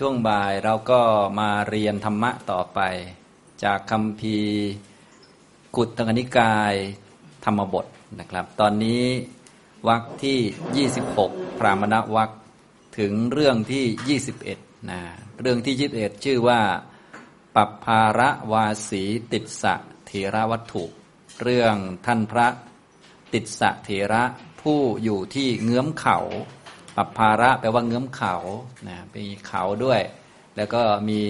ช่วงบ่ายเราก็มาเรียนธรรมะต่อไป จากคำพีกุตตนิกายธรรมบทนะครับ ตอนนี้วรรคที่ 26 พรามณวรรคถึงเรื่องที่ 21นะเรื่องที่ 21 ชื่อว่า ปัปภาระวาสีติดสะเถระวัตถุ เรื่องท่านพระติดสะเถระผู้อยู่ที่เงื้อมเขา ปัปภาระแปลว่าเงื้อมเขานะมีเขาด้วย แล้วก็มี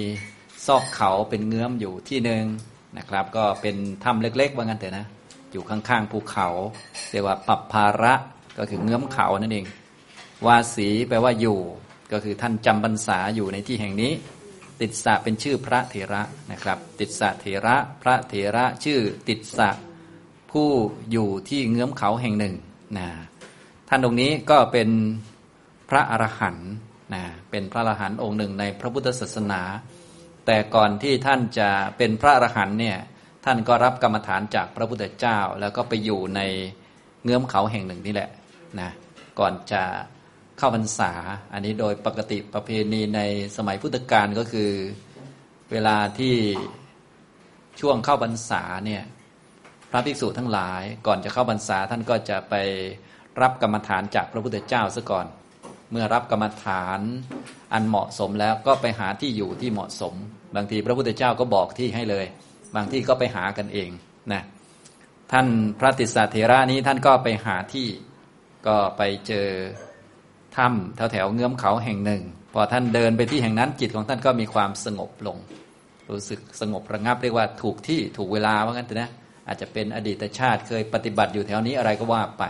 ซอกเขาเป็นเงื้อมอยู่ที่หนึ่งนะครับ ก็เป็นถ้ำเล็กๆว่างั้นเถอะนะ อยู่ข้างๆภูเขาเรียกว่าปัปภาระก็คือเงื้อมเขานั่นเอง วาสีแปลว่าอยู่ ก็คือท่านจำพรรษาอยู่ในที่แห่งนี้ ติดสะเป็นชื่อพระเถระนะครับ ติดสะเถระพระเถระชื่อติดสะผู้อยู่ที่เงื้อมเขาแห่งหนึ่งนะท่านตรงนี้ก็เป็น พระอรหันต์นะเป็นพระอรหันต์องค์หนึ่งในพระพุทธศาสนา แต่ก่อนที่ท่านจะเป็นพระอรหันต์เนี่ยท่านก็รับกรรมฐานจากพระพุทธเจ้า แล้วก็ไปอยู่ในเงื้อมเขาแห่งหนึ่งนี่แหละนะก่อนจะเข้าพรรษา อันนี้โดยปกติประเพณีในสมัยพุทธกาลก็คือเวลาที่ช่วงเข้าพรรษาเนี่ยพระภิกษุทั้งหลาย ก่อนจะเข้าพรรษาท่านก็จะไปรับกรรมฐานจากพระพุทธเจ้าซะก่อน เมื่อรับกรรมฐานอันเหมาะสมแล้วก็ไปหาที่อยู่ที่เหมาะสม บางทีพระพุทธเจ้าก็บอกที่ให้เลย บางที่ก็ไปหากันเองนะท่านพระติสสะเถระนี้ท่านก็ไปหาที่ก็ไปเจอถ้ำแถวแถวเงื้อมเขาแห่งหนึ่ง พอท่านเดินไปที่แห่งนั้นจิตของท่านก็มีความสงบลง รู้สึกสงบระงับเรียกว่าถูกที่ถูกเวลาว่างั้นเถอะนะอาจจะเป็นอดีตชาติเคยปฏิบัติอยู่แถวนี้อะไรก็ว่าไป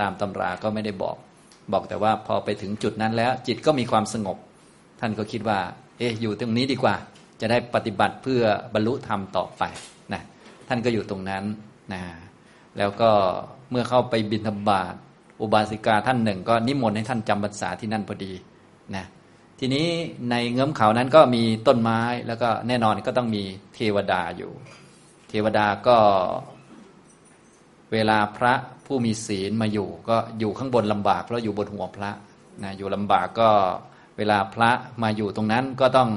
ตามตำราก็ไม่ได้บอก บอกแต่ว่าพอไปถึงจุดนั้นแล้ว จิตก็มีความสงบ ท่านก็คิดว่า เอ๊ะอยู่ตรงนี้ดีกว่า จะได้ปฏิบัติเพื่อบรรลุธรรมต่อไปนะท่านก็อยู่ตรงนั้นนะแล้วก็เมื่อเข้าไปบิณฑบาตอุบาสิกาท่านหนึ่ง ก็นิมนต์ให้ท่านจำพรรษาที่นั่นพอดีนะทีนี้ในเงื้อมเขานั้นก็มีต้นไม้แล้วก็แน่นอนก็ต้องมีเทวดาอยู่ เทวดาก็เวลาพระ ผู้มีศีลมาอยู่ ก็อยู่ข้างบนลำบากเพราะอยู่บนหัวพระนะอยู่ลำบากก็เวลาพระมาอยู่ตรงนั้นก็ต้อง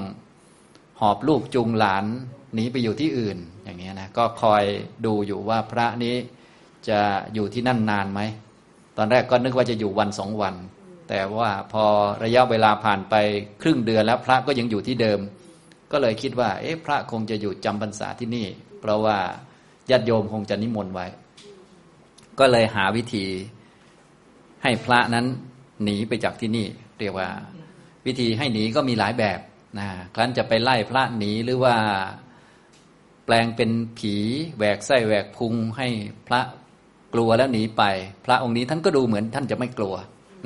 หอบลูกจูงหลานหนีไปอยู่ที่อื่นอย่างนี้นะก็คอยดูอยู่ว่าพระนี้จะอยู่ที่นั่นนานไหมตอนแรกก็นึกว่าจะอยู่วันสองวัน แต่ว่าพอระยะเวลาผ่านไปครึ่งเดือนแล้วพระก็ยังอยู่ที่เดิม ก็เลยคิดว่า เอ๊ะพระคงจะอยู่จำพรรษาที่นี่ เพราะว่าญาติโยมคงจะนิมนต์ไว้ ก็เลยหาวิธีให้พระนั้นหนีไปจากที่นี่ เรียกว่า วิธีให้หนีก็มีหลายแบบนะครั้นจะไปไล่พระหนีหรือว่าแปลงเป็นผีแหวกไส้แหวกพุงให้พระกลัวแล้วหนีไป พระองค์นี้ท่านก็ดูเหมือนท่านจะไม่กลัว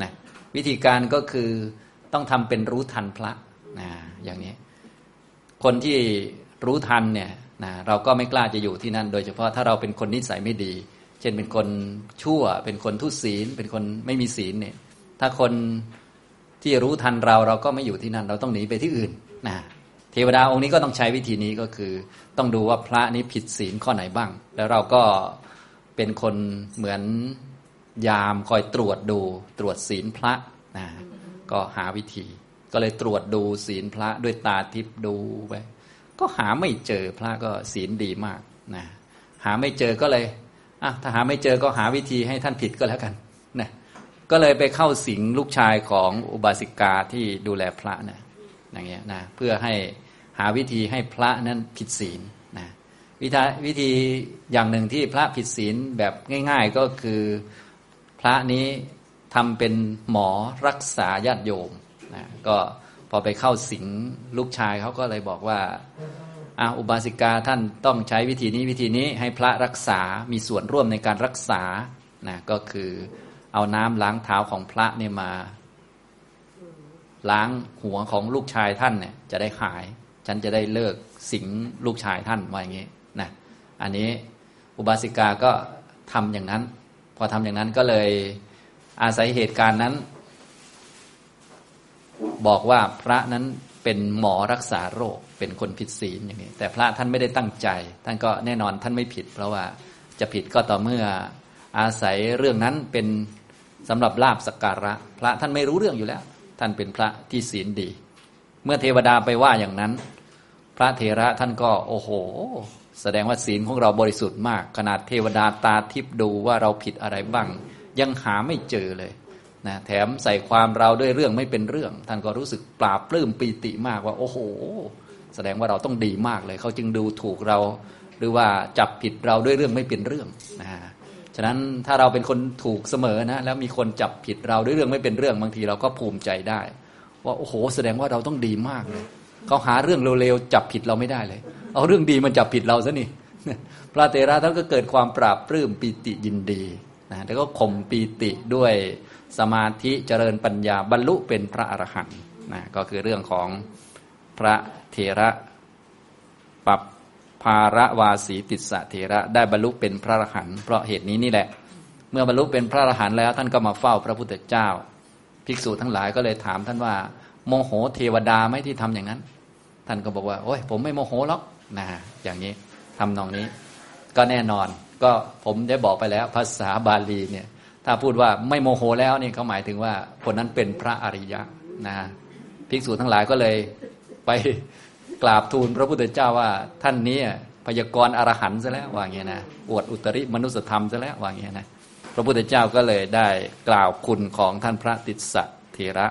นะวิธีการก็คือต้องทำเป็นรู้ทันพระนะอย่างนี้ คนที่รู้ทันเนี่ยนะเราก็ไม่กล้าจะอยู่ที่นั่น โดยเฉพาะถ้าเราเป็นคนนิสัยไม่ดี เช่นเป็นคนชั่ว เป็นคนทุศีล เป็นคนไม่มีศีลเนี่ย ถ้าคนที่รู้ทันเราเราก็ไม่อยู่ที่นั่น เราต้องหนีไปที่อื่นนะเทวดาองค์นี้ก็ต้องใช้วิธีนี้ก็คือ ต้องดูว่าพระนี้ผิดศีลข้อไหนบ้าง แล้วเราก็เป็นคนเหมือนยามคอยตรวจดูตรวจศีลพระนะก็หาวิธี ก็เลยตรวจดูศีลพระด้วยตาทิพย์ดูไปก็หาไม่เจอพระก็ศีลดีมากนะหาไม่เจอก็เลย อะถ้าหาไม่เจอก็หาวิธีให้ท่านผิดก็แล้วกันนะก็เลยไปเข้าสิงลูกชายของอุบาสิกาที่ดูแลพระนะอย่างเงี้ยนะเพื่อให้หาวิธีให้พระนั้นผิดศีลนะวิธีวิธีอย่างหนึ่งที่พระผิดศีลแบบง่าย ๆก็คือพระนี้ทำเป็นหมอรักษาญาติโยมนะก็พอไปเข้าสิงลูกชายเขาก็เลยบอกว่า อุบาสิกาท่านต้องใช้วิธีนี้วิธีนี้ให้พระรักษา มีส่วนร่วมในการรักษา นะก็คือเอาน้ำล้างเท้าของพระเนี่ยมา ล้างหัวของลูกชายท่านเนี่ยจะได้หาย ฉันจะได้เลิกสิงลูกชายท่านว่าอย่างนี้นะอันนี้อุบาสิกาก็ทำอย่างนั้น พอทำอย่างนั้นก็เลยอาศัยเหตุการณ์นั้น บอกว่าพระนั้นเป็นหมอรักษาโรค เป็นคนผิดศีลอย่างนี้ แต่พระท่านไม่ได้ตั้งใจ ท่านก็แน่นอนท่านไม่ผิด เพราะว่าจะผิดก็ต่อเมื่ออาศัยเรื่องนั้นเป็นสำหรับลาบสักการะ พระท่านไม่รู้เรื่องอยู่แล้ว ท่านเป็นพระที่ศีลดี เมื่อเทวดาไปว่าอย่างนั้น พระเทระท่านก็โอ้โห แสดงว่าศีลของเราบริสุทธิ์มาก ขนาดเทวดาตาทิพดูว่าเราผิดอะไรบ้าง ยังหาไม่เจอเลยนะแถมใส่ความเราด้วยเรื่องไม่เป็นเรื่อง ท่านก็รู้สึกปราบปลื้มปีติมากว่า โอ้โห แสดงว่าเราต้องดีมากเลย เขาจึงดูถูกเรา หรือว่าจับผิดเราด้วยเรื่องไม่เป็นเรื่องนะฮะฉะนั้นถ้าเราเป็นคนถูกเสมอนะแล้วมีคนจับผิดเราด้วยเรื่องไม่เป็นเรื่องบางทีเราก็ภูมิใจได้ ว่าโอ้โห แสดงว่าเราต้องดีมากเลยเขาหาเรื่องเร็วๆจับผิดเราไม่ได้เลย เอาเรื่องดีมันจับผิดเราซะนี่พระเตระท่านก็เกิดความปราบปลื้มปีติยินดีนะแล้วก็ข่มปีติด้วยสมาธิเจริญปัญญาบรรลุเป็นพระอรหันต์นะก็คือเรื่องของพระ เทระปรับภาระวาสีติสะเถระได้บรรลุเป็นพระอรหันต์เพราะเหตุนี้นี่แหละ เมื่อบรรลุเป็นพระอรหันต์แล้วท่านก็มาเฝ้าพระพุทธเจ้า ภิกษุทั้งหลายก็เลยถามท่านว่า โมโหเทวดาไหมที่ทำอย่างนั้น ท่านก็บอกว่า โอ้ยผมไม่โมโหหรอกนะอย่างนี้ทำนองนี้ ก็แน่นอนก็ผมได้บอกไปแล้วภาษาบาลีเนี่ยถ้าพูดว่าไม่โมโหแล้วนี่เขาหมายถึงว่าคนนั้นเป็นพระอริยะนะภิกษุทั้งหลายก็เลยไป กราบทูลพระพุทธเจ้าว่าท่านนี้พยากรณ์อรหันต์ซะแล้วว่างี้นะอวดอุตริมนุสธรรมซะแล้วว่างี้นะพระพุทธเจ้าก็เลยได้กล่าวคุณของท่านพระติสสะเถระ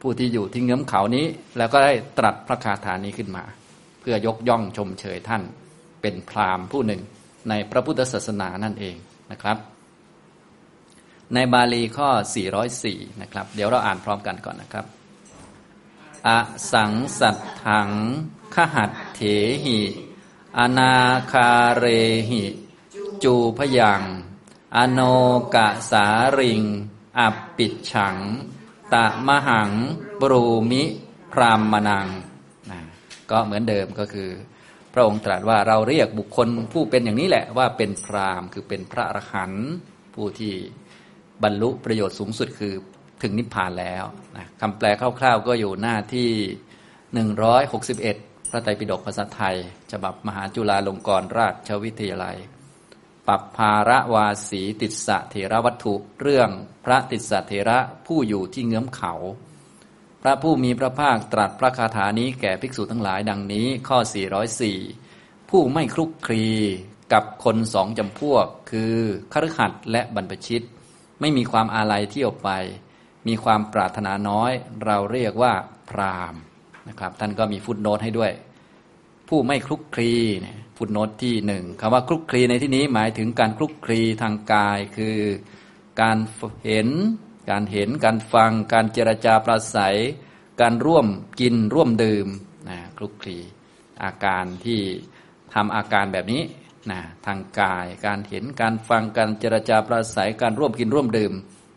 ผู้ที่อยู่ที่เงื้อมเขานี้ แล้วก็ได้ตรัสพระคาถานี้ขึ้นมา เพื่อยกย่องชมเชยท่านเป็นพราหมณ์ผู้หนึ่งในพระพุทธศาสนานั่นเองนะครับ ในบาลีข้อ 404 นะครับ เดี๋ยวเราอ่านพร้อมกันก่อนนะครับ อสังสัตถัง ขหัตเถหิ อนาคาเรหิ จูพยังอโนกะสาริง อับปิดฉัง ตะมหัง บรูมิพรามมนังนะก็เหมือนเดิมก็คือ พระองค์ตรัสว่าเราเรียกบุคคลผู้เป็นอย่างนี้แหละว่าเป็นพรามคือเป็นพระอรหันต์ผู้ที่บรรลุประโยชน์สูงสุดคือถึงนิพพานแล้วนะคำแปลคร่าวๆก็อยู่หน้าที่ 161 พระไตรปิฎกภาษาไทย ฉบับมหาจุฬาลงกรณราชวิทยาลัย ปัปภาระวาสีติสะเถระวัตถุเรื่องพระติสะเถระผู้อยู่ที่เงื้อมเขา พระผู้มีพระภาคตรัสพระคาถานี้แก่ภิกษุทั้งหลายดังนี้ข้อ 404 ผู้ไม่คลุกคลีกับคนสองจำพวก คือคฤหัสถ์และบรรพชิต ไม่มีความอาลัยเที่ยวไป มีความปรารถนาน้อย เราเรียกว่าพราม นะครับ ท่านก็มีฟุตโนตให้ด้วย ผู้ไม่คลุกคลีฟุตโนตที่หนึ่งคำว่าคลุกคลีในที่นี้หมายถึงการคลุกคลีทางกายคือการเห็น การเห็น การฟัง การเจรจาปราศัย การร่วมกินร่วมดื่มนะคลุกคลีอาการที่ทำอาการแบบนี้นะทางกาย การเห็น การฟัง การเจรจาปราศัย การร่วมกินร่วมดื่ม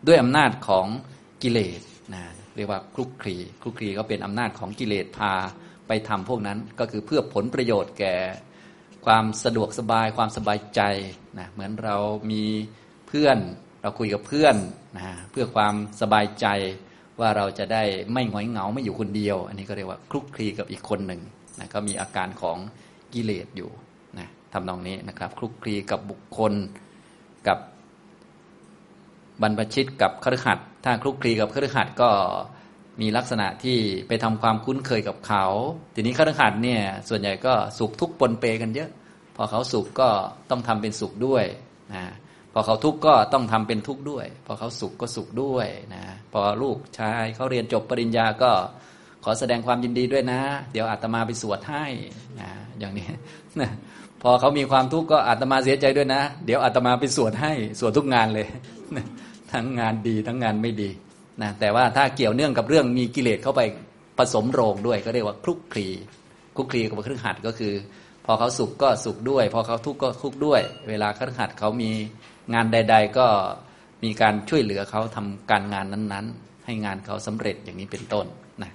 ด้วยอำนาจของกิเลส เรียกว่าคลุกคลีคลุกคลีก็เป็นอำนาจของกิเลสพาไปทำพวกนั้นก็คือเพื่อผลประโยชน์แก่ความสะดวกสบายความสบายใจนะเหมือนเรามีเพื่อนเราคุยกับเพื่อนนะเพื่อความสบายใจว่าเราจะได้ไม่หงอยเหงาไม่อยู่คนเดียว อันนี้ก็เรียกว่าคลุกคลีกับอีกคนหนึ่งนะก็มีอาการของกิเลสอยู่นะทำนองนี้นะครับ คลุกคลีกับบุคคลกับบรรพชิตกับคฤหัสถ้าคลุกคลีกับคฤหัสก็ มีลักษณะที่ไปทำความคุ้นเคยกับเขา ทีนี้คฤหัสเนี่ย ส่วนใหญ่ก็สุขทุกข์ปนเปกันเยอะ พอเขาสุขก็ต้องทำเป็นสุขด้วยนะพอเขาทุกข์ก็ต้องทำเป็นทุกข์ด้วย พอเขาสุขก็สุขด้วยนะ พอลูกชายเขาเรียนจบปริญญาก็ขอแสดงความยินดีด้วยนะ เดี๋ยวอาตมาไปสวดให้นะอย่างนี้นะพอเขามีความทุกข์ก็อาตมาเสียใจด้วยนะ เดี๋ยวอาตมาไปสวดให้สวดทุกงานเลย ทั้งงานดีทั้งงานไม่ดี นะแต่ว่าถ้าเกี่ยวเนื่องกับเรื่องมีกิเลสเข้าไปผสมโรงด้วย ก็เรียกว่าคลุกคลีคลุกคลีกับเครื่องหัดก็คือ พอเขาสุขก็สุขด้วย พอเขาทุกข์ก็ทุกข์ด้วย เวลาเครื่องหัดเขามีงานใด ๆ ก็มีการช่วยเหลือเขาทำการงานนั้นๆ ให้งานเขาสำเร็จอย่างนี้เป็นต้นนะ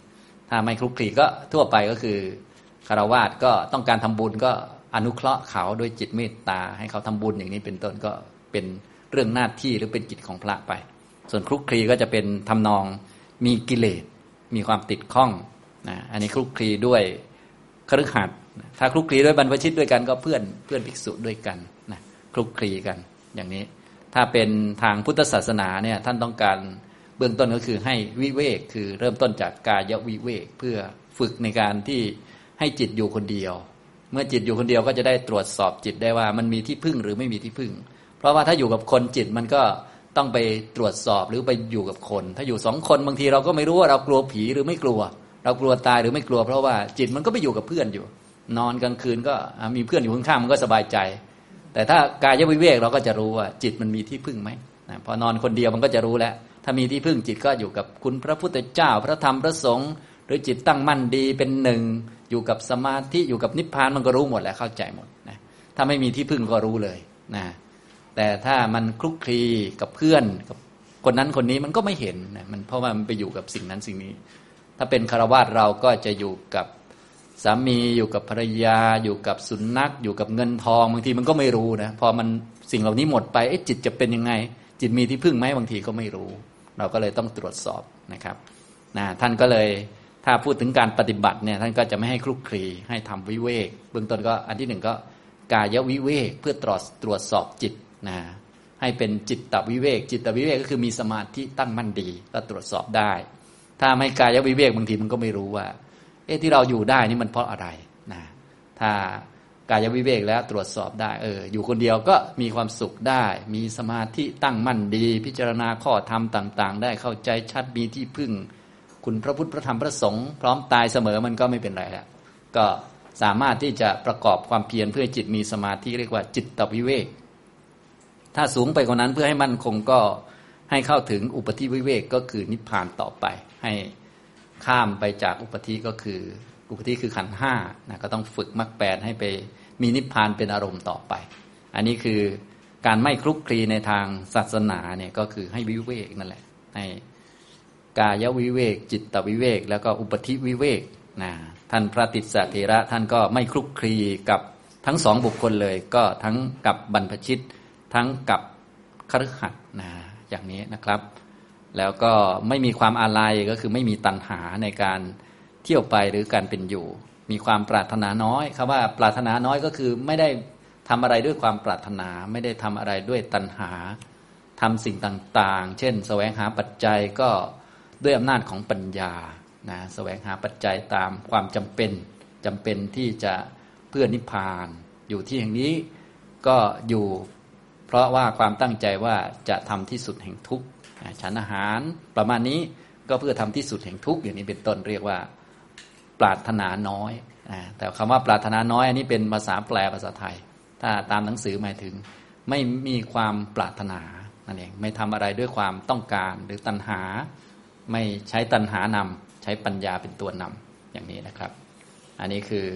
ถ้าไม่คลุกคลีก็ทั่วไปก็คือคารวาสก็ต้องการทำบุญก็อนุเคราะห์เขาด้วยจิตเมตตาให้เขาทำบุญอย่างนี้เป็นต้นก็เป็นเรื่องหน้าที่หรือเป็นกิจของพระไป ส่วนคลุกคลีก็จะเป็นทำนองมีกิเลสมีความติดข้องนะอันนี้คลุกคลีด้วยคฤหัสถ์ถ้าคลุกคลีด้วยบรรพชิตด้วยกันก็เพื่อนเพื่อนภิกษุด้วยกันนะคลุกคลีกันอย่างนี้ ถ้าเป็นทางพุทธศาสนาเนี่ยท่านต้องการเบื้องต้นก็คือให้วิเวกคือเริ่มต้นจากกายวิเวกเพื่อฝึกในการที่ให้จิตอยู่คนเดียว เมื่อจิตอยู่คนเดียวก็จะได้ตรวจสอบจิตได้ว่ามันมีที่พึ่งหรือไม่มีที่พึ่ง เพราะว่าถ้าอยู่กับคนจิตมันก็ ต้องไปตรวจสอบหรือไปอยู่กับคน ถ้าอยู่สองคนบางทีเราก็ไม่รู้ว่าเรากลัวผีหรือไม่กลัว เรากลัวตายหรือไม่กลัว เพราะว่าจิตมันก็ไปอยู่กับเพื่อนอยู่ นอนกลางคืนก็มีเพื่อนอยู่ข้างๆมันก็สบายใจ แต่ถ้ากายวิเวกเราก็จะรู้ว่าจิตมันมีที่พึ่งไหมพอนอนคนเดียวมันก็จะรู้แล้ว ถ้ามีที่พึ่งจิตก็อยู่กับคุณพระพุทธเจ้า พระธรรมพระสงฆ์หรือจิตตั้งมั่นดีเป็นหนึ่งอยู่กับสมาธิอยู่กับนิพพานมันก็รู้หมดแล้วเข้าใจหมดนะถ้าไม่มีที่พึ่งก็รู้เลยนะ แต่ถ้ามันคลุกคลีกับเพื่อนกับคนนั้นคนนี้มันก็ไม่เห็นนะมันเพราะว่ามันไปอยู่กับสิ่งนั้นสิ่งนี้ ถ้าเป็นคารวาสเราก็จะอยู่กับสามีอยู่กับภรรยา อยู่กับสุนัข อยู่กับเงินทองบางทีมันก็ไม่รู้นะพอมันสิ่งเหล่านี้หมดไปจิตจะเป็นยังไง จิตมีที่พึ่งไหมบางทีก็ไม่รู้ เราก็เลยต้องตรวจสอบนะครับนะท่านก็เลยถ้าพูดถึงการปฏิบัติเนี่ยท่านก็จะไม่ให้คลุกคลีให้ทำวิเวกเบื้องต้นก็อันที่หนึ่งก็กายวิเวกเพื่อตรวจตรวจสอบจิต นะให้เป็นจิตตวิเวก จิตตวิเวกก็คือมีสมาธิตั้งมั่นดี ก็ตรวจสอบได้ ถ้าไม่กายวิเวกบางทีมันก็ไม่รู้ว่า เอ๊ะที่เราอยู่ได้นี่มันเพราะอะไรนะถ้ากายวิเวกแล้วตรวจสอบได้เอออยู่คนเดียวก็มีความสุขได้ มีสมาธิตั้งมั่นดี พิจารณาข้อธรรมต่าง ๆ ได้เข้าใจชัดมีที่พึ่ง คุณพระพุทธพระธรรมพระสงฆ์พร้อมตายเสมอมันก็ไม่เป็นไรแล้วก็สามารถที่จะประกอบความเพียรเพื่อจิตมีสมาธิเรียกว่าจิตตวิเวก ถ้าสูงไปกว่านั้นเพื่อให้มั่นคงก็ให้เข้าถึงอุปธิวิเวกก็คือนิพพานต่อไป ให้ข้ามไปจากอุปธิก็คืออุปธิคือขันห้านะก็ต้องฝึกมรรคแปดให้ไปมีนิพพานเป็นอารมณ์ต่อไป อันนี้คือการไม่คลุกคลีในทางศาสนาเนี่ยก็คือให้วิเวกนั่นแหละให้กายวิเวก จิตวิเวก แล้วก็อุปธิวิเวกนะท่านพระติสเทระท่านก็ไม่คลุกคลีกับทั้งสองบุคคลเลย ก็ทั้งกับบรรพชิต ทั้งกับคฤหัสถ์นะอย่างนี้นะครับ แล้วก็ไม่มีความอาลัยก็คือไม่มีตัณหาในการเที่ยวไปหรือการเป็นอยู่ มีความปรารถนาน้อยคำว่าปรารถนาน้อยก็คือไม่ได้ทำอะไรด้วยความปรารถนา ไม่ได้ทำอะไรด้วยตัณหาทำสิ่งต่างๆ เช่น แสวงหาปัจจัยก็ด้วยอำนาจของปัญญานะแสวงหาปัจจัยตามความจำเป็นจำเป็นที่จะเพื่อนิพพาน อยู่ที่แห่งนี้ก็อยู่ เพราะว่าความตั้งใจว่าจะทำที่สุดแห่งทุกข์ฉันอาหารประมาณนี้ก็เพื่อทำที่สุดแห่งทุกข์อย่างนี้เป็นต้นเรียกว่าปรารถนาน้อยแต่คำว่าปรารถนาน้อย อันนี้เป็นภาษาแปลภาษาไทย ถ้าตามหนังสือหมายถึง ไม่มีความปรารถนานั่นเองไม่ทำอะไรด้วยความต้องการหรือตัณหา ไม่ใช้ตัณหานำใช้ปัญญาเป็นตัวนำอย่างนี้นะครับ อันนี้คือ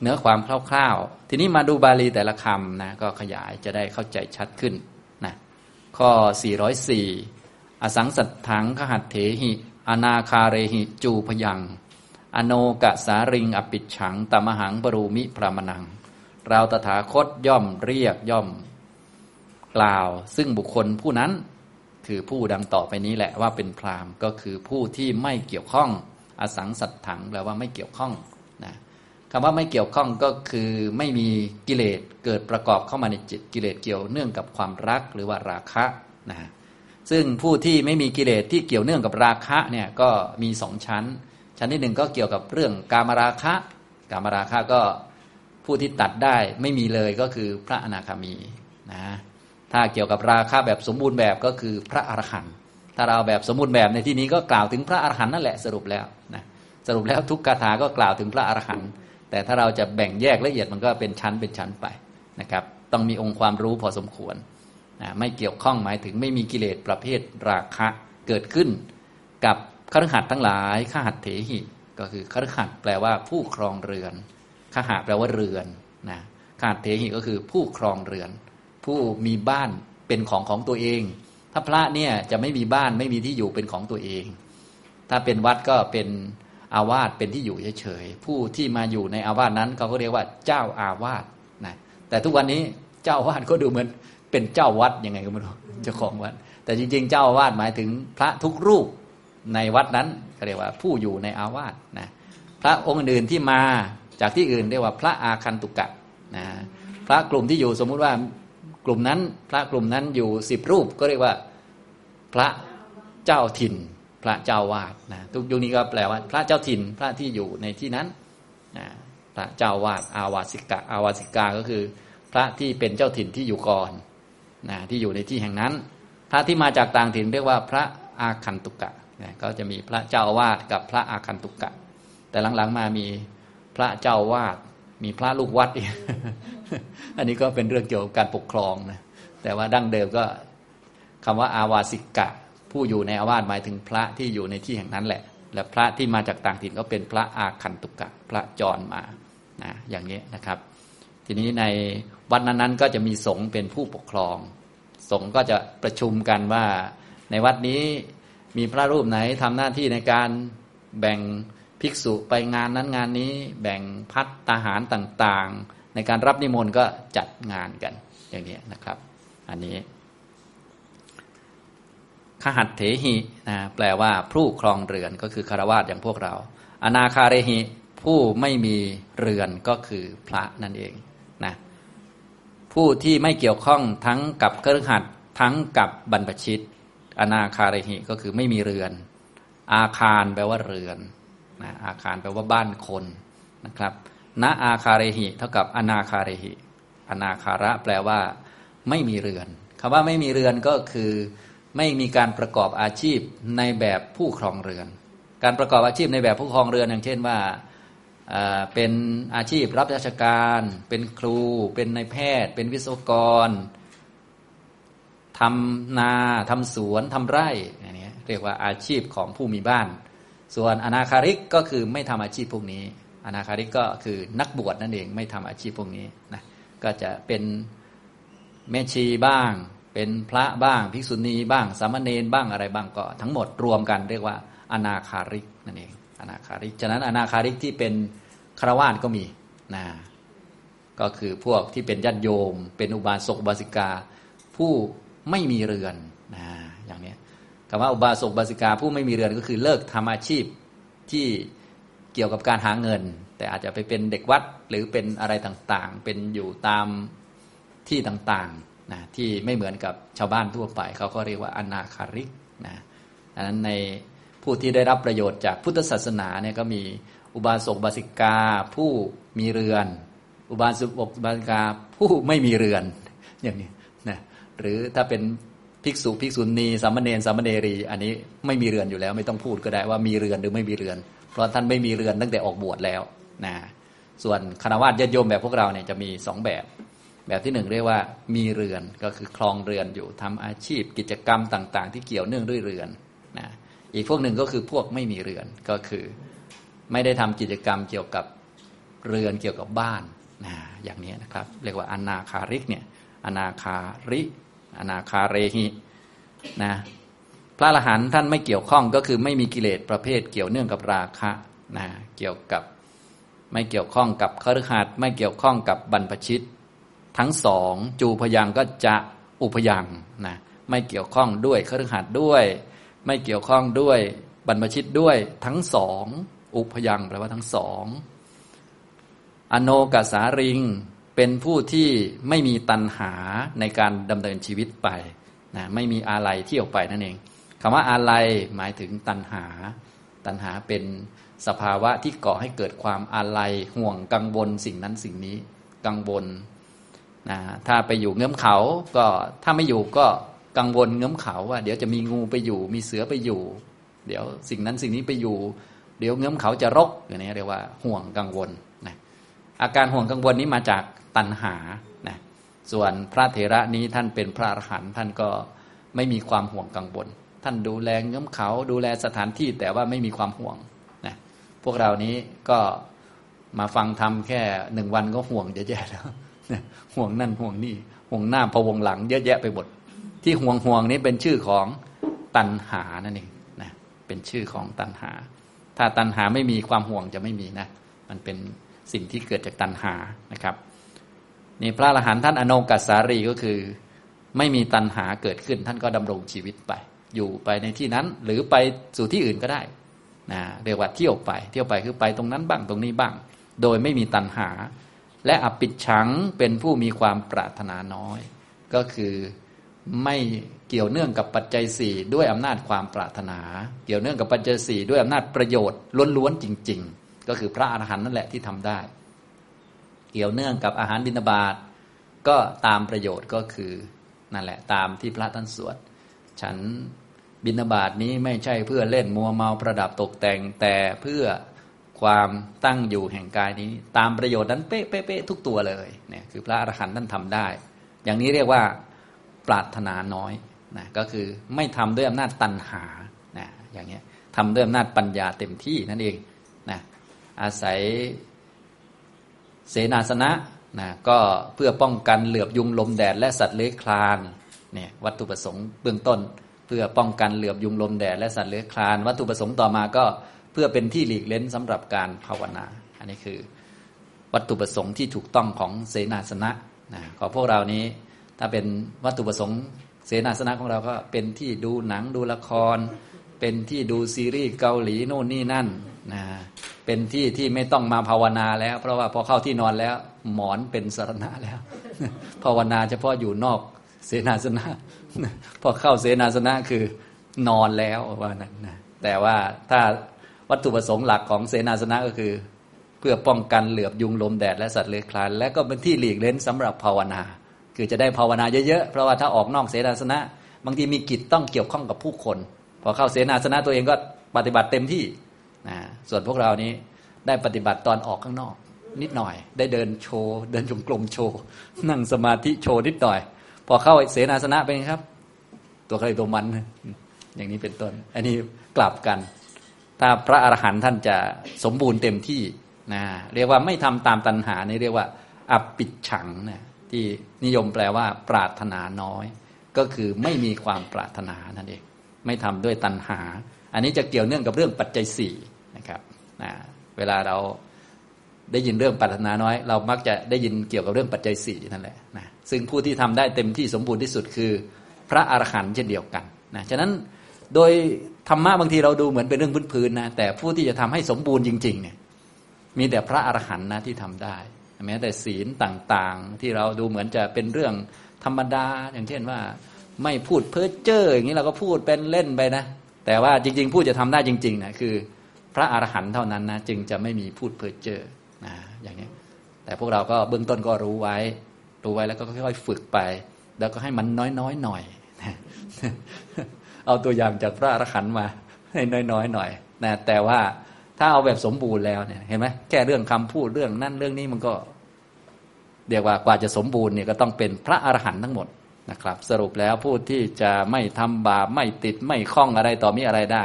เนื้อความคร่าวๆ ทีนี้มาดูบาลีแต่ละคำนะก็ขยายจะได้เข้าใจชัดขึ้นนะข้อ 404 อสังสัตถังขหัตเถหิ อนาคาเรหิจูพยัง อโนกะสาริงอปิดฉังตมหังปรูมิพรามนัง เราตถาคตย่อมเรียกย่อม กล่าว ซึ่งบุคคลผู้นั้นคือผู้ดังต่อไปนี้แหละว่าเป็นพรามก็คือผู้ที่ไม่เกี่ยวข้อง อสังสัตถังแปลว่าไม่เกี่ยวข้อง คำว่าไม่เกี่ยวข้องก็คือไม่มีกิเลสเกิดประกอบเข้ามาในจิตกิเลสเกี่ยวเนื่องกับความรักหรือว่าราคะนะซึ่งผู้ที่ไม่มีกิเลสที่เกี่ยวเนื่องกับราคะเนี่ยก็มีสองชั้น ชั้นที่หนึ่งก็เกี่ยวกับเรื่องกามราคะ กามราคะก็ผู้ที่ตัดได้ไม่มีเลยก็คือพระอนาคามีนะถ้าเกี่ยวกับราคาแบบสมบูรณ์แบบก็คือพระอรหันต์ถ้าเราแบบสมบูรณ์แบบในที่นี้ก็กล่าวถึงพระอรหันต์นั่นแหละสรุปแล้วนะสรุปแล้วทุกคาถาก็กล่าวถึงพระอรหันต์ แต่ถ้าเราจะแบ่งแยกละเอียดมันก็เป็นชั้นเป็นชั้นไปนะครับ ต้องมีองค์ความรู้พอสมควรนะไม่เกี่ยวข้องหมายถึงไม่มีกิเลสประเภทราคะเกิดขึ้น กับคฤหัสถ์ทั้งหลายขหัตเถหิ ก็คือคฤหัสถ์แปลว่าผู้ครองเรือนขหะแปลว่าเรือนนะขหัตเถหิก็คือผู้ครองเรือน ผู้มีบ้านเป็นของของตัวเอง ถ้าพระเนี่ยจะไม่มีบ้านไม่มีที่อยู่เป็นของตัวเอง ถ้าเป็นวัดก็เป็น อาวาสเป็นที่อยู่เฉยๆผู้ที่มาอยู่ในอาวาสนั้นเขาก็เรียกว่าเจ้าอาวาสนะแต่ทุกวันนี้เจ้าอาวาสก็ดูเหมือนเป็นเจ้าวัดยังไงก็ไม่รู้เจ้าของวัด แต่จริง ๆ เจ้าอาวาสหมายถึงพระทุกรูปในวัดนั้นก็เรียกว่าผู้อยู่ในอาวาสนะพระองค์อื่นที่มาจากที่อื่นเรียกว่าพระอาคันตุกะนะพระกลุ่มที่อยู่สมมุติว่ากลุ่มนั้น พระกลุ่มนั้นอยู่สิบรูปก็เรียกว่าพระเจ้าถิ่น ระเจ้าวาดนะทุกยุคนี้ก็แปลว่า พระเจ้าถิ่นพระที่อยู่ในที่นั้นนะพระเจ้าวาดอาวาสิกาอาวาสิกาก็คือ พระที่เป็นเจ้าถิ่นที่อยู่ก่อนนะที่อยู่ในที่แห่งนั้น พระที่มาจากต่างถิ่นเรียกว่าพระอาคันตุกะนะก็จะมีพระเจ้าวาดกับพระอาคันตุกะ แต่หลังๆมามีพระเจ้าวาดมีพระลูกวัดอีกอันนี้ก็เป็นเรื่องเกี่ยวกับการปกครองนะแต่ว่าดั้งเดิมก็คำว่าอาวาสิกะ ผู้อยู่ในอาวาสหมายถึงพระที่อยู่ในที่แห่งนั้นแหละ และพระที่มาจากต่างถิ่นก็เป็นพระอาคันตุกะพระจรมานะอย่างนี้นะครับ ทีนี้ในวัดนั้นๆก็จะมีสงฆ์เป็นผู้ปกครอง สงฆ์ก็จะประชุมกันว่าในวัดนี้มีพระรูปไหนทำหน้าที่ในการแบ่งภิกษุไปงานนั้นงานนี้ แบ่งพัดตาหารต่างๆ ในการรับนิมนต์ก็จัดงานกันอย่างนี้นะครับ อันนี้ ขหัตเถหินะแปลว่าผู้ครองเรือนก็คือคารวาสอย่างพวกเรา อนาคาเรหิผู้ไม่มีเรือนก็คือพระนั่นเองนะผู้ที่ไม่เกี่ยวข้องทั้งกับเครือขัดทั้งกับบรรพชิต อนาคาเรหิก็คือไม่มีเรือน อาคารแปลว่าเรือนนะอาคารแปลว่าบ้านคนนะครับณอาคาเรหิเท่ากับอนาคาเรหิอนาคาระแปลว่า ไม่มีเรือนคำว่าไม่มีเรือนก็คือ ไม่มีการประกอบอาชีพในแบบผู้ครองเรือน การประกอบอาชีพในแบบผู้ครองเรือนอย่างเช่นว่าเป็นอาชีพรับราชการ เป็นครู เป็นนายแพทย์ เป็นวิศวกรทำนาทำสวนทำไร่อย่างนี้เรียกว่าอาชีพของผู้มีบ้าน ส่วนอนาคาริกก็คือไม่ทำอาชีพพวกนี้ อนาคาริกก็คือนักบวชนั่นเองไม่ทำอาชีพพวกนี้นะก็จะเป็นแม่ชีบ้าง เป็นพระบ้างภิกษุณีบ้างสามเณรบ้างอะไรบ้างก็ ทั้งหมดรวมกันเรียกว่าอนาคาริกนั่นเองอนาคาริก ฉะนั้นอนาคาริกที่เป็นคราวาสก็มีนะก็คือพวกที่เป็นญาติโยม เป็นอุบาสกบาสิกา ผู้ไม่มีเรือนนะอย่างนี้คำว่าอุบาสกบาสิกาผู้ไม่มีเรือนก็คือเลิกทำอาชีพที่เกี่ยวกับการหาเงิน แต่อาจจะไปเป็นเด็กวัดหรือเป็นอะไรต่างๆ เป็นอยู่ตามที่ต่างๆ นะที่ไม่เหมือนกับชาวบ้านทั่วไป เขาก็เรียกว่าอนาคาริกนะดังนั้นในผู้ที่ได้รับประโยชน์จากพุทธศาสนาเนี่ยก็มีอุบาสกบาสิกาผู้มีเรือน อุบาสกบาสิกาผู้ไม่มีเรือนอย่างนี้นะหรือถ้าเป็นภิกษุภิกษุณีสามเณรสามเณรี อันนี้ไม่มีเรือนอยู่แล้ว ไม่ต้องพูดก็ได้ว่ามีเรือนหรือไม่มีเรือน เพราะท่านไม่มีเรือนตั้งแต่ออกบวชแล้วนะส่วนคณะวาสญาติโยมแบบพวกเราเนี่ยจะมีสองแบบ แบบที่หนึ่งเรียกว่ามีเรือนก็คือคลองเรือนอยู่ทำอาชีพกิจกรรมต่างๆ ที่เกี่ยวเนื่องด้วยเรือนนะอีกพวกหนึ่งก็คือพวกไม่มีเรือนก็คือไม่ได้ทำกิจกรรมเกี่ยวกับเรือนเกี่ยวกับบ้านนะอย่างนี้นะครับเรียกว่าอนาคาริกเนี่ยอนาคาริอนาคาเรหินะพระอรหันต์ท่านไม่เกี่ยวข้องก็คือไม่มีกิเลสประเภทเกี่ยวเนื่องกับราคะนะเกี่ยวกับไม่เกี่ยวข้องกับคฤหัสถ์ไม่เกี่ยวข้องกับบรรพชิต ทั้งสองจูพยังก็จะอุพยังนะไม่เกี่ยวข้องด้วยคฤหัสถ์ด้วย ไม่เกี่ยวข้องด้วยบรรพชิตด้วยทั้งสองอุพยังแปลว่าทั้งสองอโนกสาริงเป็นผู้ที่ไม่มีตัณหาในการดำเนินชีวิตไปนะไม่มีอะไรเที่ยวไปนั่นเองคำว่าอะไรหมายถึงตัณหา ตัณหาเป็นสภาวะที่ก่อให้เกิดความอะไรห่วงกังวลสิ่งนั้นสิ่งนี้ กังวล นะถ้าไปอยู่เงื้อมเขาก็ถ้าไม่อยู่ก็กังวลเงื้อมเขาว่า เดี๋ยวจะมีงูไปอยู่ มีเสือไปอยู่ เดี๋ยวสิ่งนั้นสิ่งนี้ไปอยู่ เดี๋ยวเงื้อมเขาจะรกอย่างนี้เรียกว่าห่วงกังวลนะอาการห่วงกังวลนี้มาจากตัณหานะส่วนพระเถระนี้ท่านเป็นพระอรหันต์ท่านก็ไม่มีความห่วงกังวล ท่านดูแลเงื้อมเขา ดูแลสถานที่แต่ว่าไม่มีความห่วงนะพวกเรานี้ก็มาฟังทำแค่หนึ่งวันก็ห่วงจะแย่แล้ว ห่วงนั่นห่วงนี่ห่วงหน้าพวงหลังเยอะแยะไปหมดที่ห่วงห่วงนี้เป็นชื่อของตัณหานั่นเองนะเป็นชื่อของตัณหา ถ้าตัณหาไม่มีความห่วงจะไม่มีนะมันเป็นสิ่งที่เกิดจากตัณหานะครับนี่พระอรหันต์ท่านอนงกัสสารีก็คือ ไม่มีตัณหาเกิดขึ้น ท่านก็ดำรงชีวิตไป อยู่ไปในที่นั้น หรือไปสู่ที่อื่นก็ได้นะเรียกว่าเที่ยวไป เที่ยวไปคือไปตรงนั้นบ้างตรงนี้บ้าง โดยไม่มีตัณหา และอปิดฉังเป็นผู้มีความปรารถนาน้อย ก็คือไม่เกี่ยวเนื่องกับปัจจัยสี่ด้วยอำนาจความปรารถนา เกี่ยวเนื่องกับปัจจัยสี่ด้วยอำนาจประโยชน์ล้วนๆจริง ๆ ก็คือพระอรหันต์นั่นแหละที่ทำได้ เกี่ยวเนื่องกับอาหารบิณฑบาตก็ตามประโยชน์ก็คือนั่นแหละตามที่พระท่านสวด ฉันบิณฑบาตนี้ไม่ใช่เพื่อเล่นมัวเมาประดับตกแต่งแต่เพื่อ ความตั้งอยู่แห่งกายนี้ ตามประโยชน์นั้นเป๊ะเป๊ะเป๊ะทุกตัวเลยเนี่ยคือพระอรหันต์ท่านทำได้ อย่างนี้เรียกว่าปรารถนาน้อยนะก็คือไม่ทำด้วยอำนาจตัณหานะอย่างเงี้ยทำด้วยอำนาจปัญญาเต็มที่นั่นเองนะอาศัยเสนาสนะนะก็เพื่อป้องกันเหลือบยุงลมแดดและสัตว์เลื้อยคลานเนี่ยวัตถุประสงค์เบื้องต้น เพื่อป้องกันเหลือบยุงลมแดดและสัตว์เลื้อยคลาน วัตถุประสงค์ต่อมาก็เพื่อเป็นที่หลีกเล้นสำหรับการภาวนา อันนี้คือวัตถุประสงค์ที่ถูกต้องของเสนาสนะนะของพวกเรานี้ ถ้าเป็นวัตถุประสงค์เสนาสนะของเราก็เป็นที่ดูหนังดูละคร เป็นที่ดูซีรีส์เกาหลีโน่นนี่นั่นนะเป็นที่ที่ไม่ต้องมาภาวนาแล้ว เพราะว่าพอเข้าที่นอนแล้ว หมอนเป็นสารณะแล้ว ภาวนาเฉพาะอยู่นอกเสนาสนะ พอเข้าเสนาสนะคือนอนแล้วว่านั้นนะแต่ว่าถ้า วัตถุประสงค์หลักของเสนาสนะก็คือ เพื่อป้องกันเหลือบยุงลมแดดและสัตว์เลื้อยคลาน และก็เป็นที่หลีกเล้นสำหรับภาวนา คือจะได้ภาวนาเยอะๆ เพราะว่าถ้าออกนอกเสนาสนะ บางทีมีกิจต้องเกี่ยวข้องกับผู้คน พอเข้าเสนาสนะตัวเองก็ปฏิบัติเต็มที่นะส่วนพวกเรานี้ได้ปฏิบัติตอนออกข้างนอก นิดหน่อย ได้เดินโชว์เดินจงกรมโชว์นั่งสมาธิโชว์นิดหน่อย พอเข้าเสนาสนะเป็นครับ ตัวใครตัวมัน อย่างนี้เป็นต้น อันนี้กลับกัน ถ้าพระอรหันต์ท่านจะสมบูรณ์เต็มที่นะเรียกว่าไม่ทำตามตัณหานี่เรียกว่าอับปิดฉังนะที่นิยมแปลว่า ปรารถนาน้อย ก็คือไม่มีความปรารถนานั่นเองไม่ทำด้วยตัณหา อันนี้จะเกี่ยวเนื่องกับเรื่องปัจจัยสี่นะครับนะเวลาเราได้ยินเรื่องปรารถนาน้อย เรามักจะได้ยินเกี่ยวกับเรื่องปัจจัยสี่นั่นแหละนะซึ่งผู้ที่ทำได้เต็มที่สมบูรณ์ที่สุดคือ พระอรหันต์เช่นเดียวกันนะฉะนั้นโดย ธรรมะบางทีเราดูเหมือนเป็นเรื่องพื้นๆนะแต่ผู้ที่จะทำให้สมบูรณ์จริง ๆ เนี่ย มีแต่พระอรหันต์นะที่ทำได้แม้แต่ศีลต่างๆ ที่เราดูเหมือนจะเป็นเรื่องธรรมดา อย่างเช่นว่า ไม่พูดเพ้อเจ้ออย่างนี้เราก็พูดเป็นเล่นไปนะ แต่ว่าจริงๆพูดจะทำได้จริงๆนะคือ พระอรหันต์เท่านั้นนะจึงจะไม่มีพูดเพ้อเจ้อนะอย่างนี้แต่พวกเราก็เบื้องต้นก็รู้ไว้ รู้ไว้แล้วก็ค่อยๆฝึกไป แล้วก็ให้มันน้อยๆหน่อย เอาตัวอย่างจากพระอรหันต์มาให้น้อยๆหน่อยนะแต่ว่าถ้าเอาแบบสมบูรณ์แล้วเนี่ยเห็นไหมแค่เรื่องคำพูดเรื่องนั่นเรื่องนี้มันก็เรียกว่ากว่าจะสมบูรณ์เนี่ยก็ต้องเป็นพระอรหันต์ทั้งหมดนะครับ สรุปแล้วผู้ที่จะไม่ทำบาปไม่ติดไม่คล้องอะไรต่อมีอะไรได้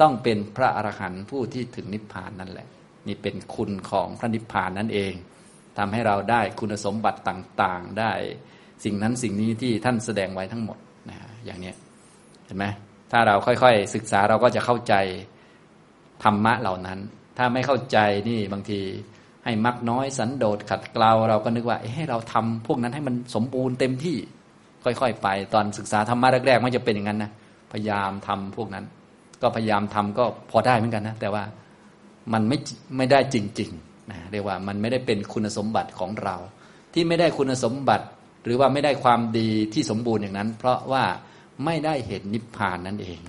ต้องเป็นพระอรหันต์ผู้ที่ถึงนิพพานนั่นแหละ นี่เป็นคุณของพระนิพพานนั่นเองทำให้เราได้คุณสมบัติต่างๆ ได้สิ่งนั้นสิ่งนี้ที่ท่านแสดงไว้ทั้งหมดนะอย่างนี้ เห็นไหมถ้าเราค่อยๆ ศึกษาเราก็จะเข้าใจธรรมะเหล่านั้น ถ้าไม่เข้าใจนี่บางทีให้มักน้อยสันโดษขัดเกลาเราก็นึกว่าให้เราทำพวกนั้นให้มันสมบูรณ์เต็มที่ค่อยๆ ไป ตอนศึกษาธรรมะแรกๆมันจะเป็นอย่างนั้นนะพยายามทำพวกนั้น ก็พยายามทำก็พอได้เหมือนกันนะแต่ว่ามันไม่ไม่ได้จริงๆนะเรียกว่ามันไม่ได้เป็นคุณสมบัติของเรา ที่ไม่ได้คุณสมบัติ หรือว่าไม่ได้ความดีที่สมบูรณ์อย่างนั้น เพราะว่า ไม่ได้เห็นนิพพานนั่นเอง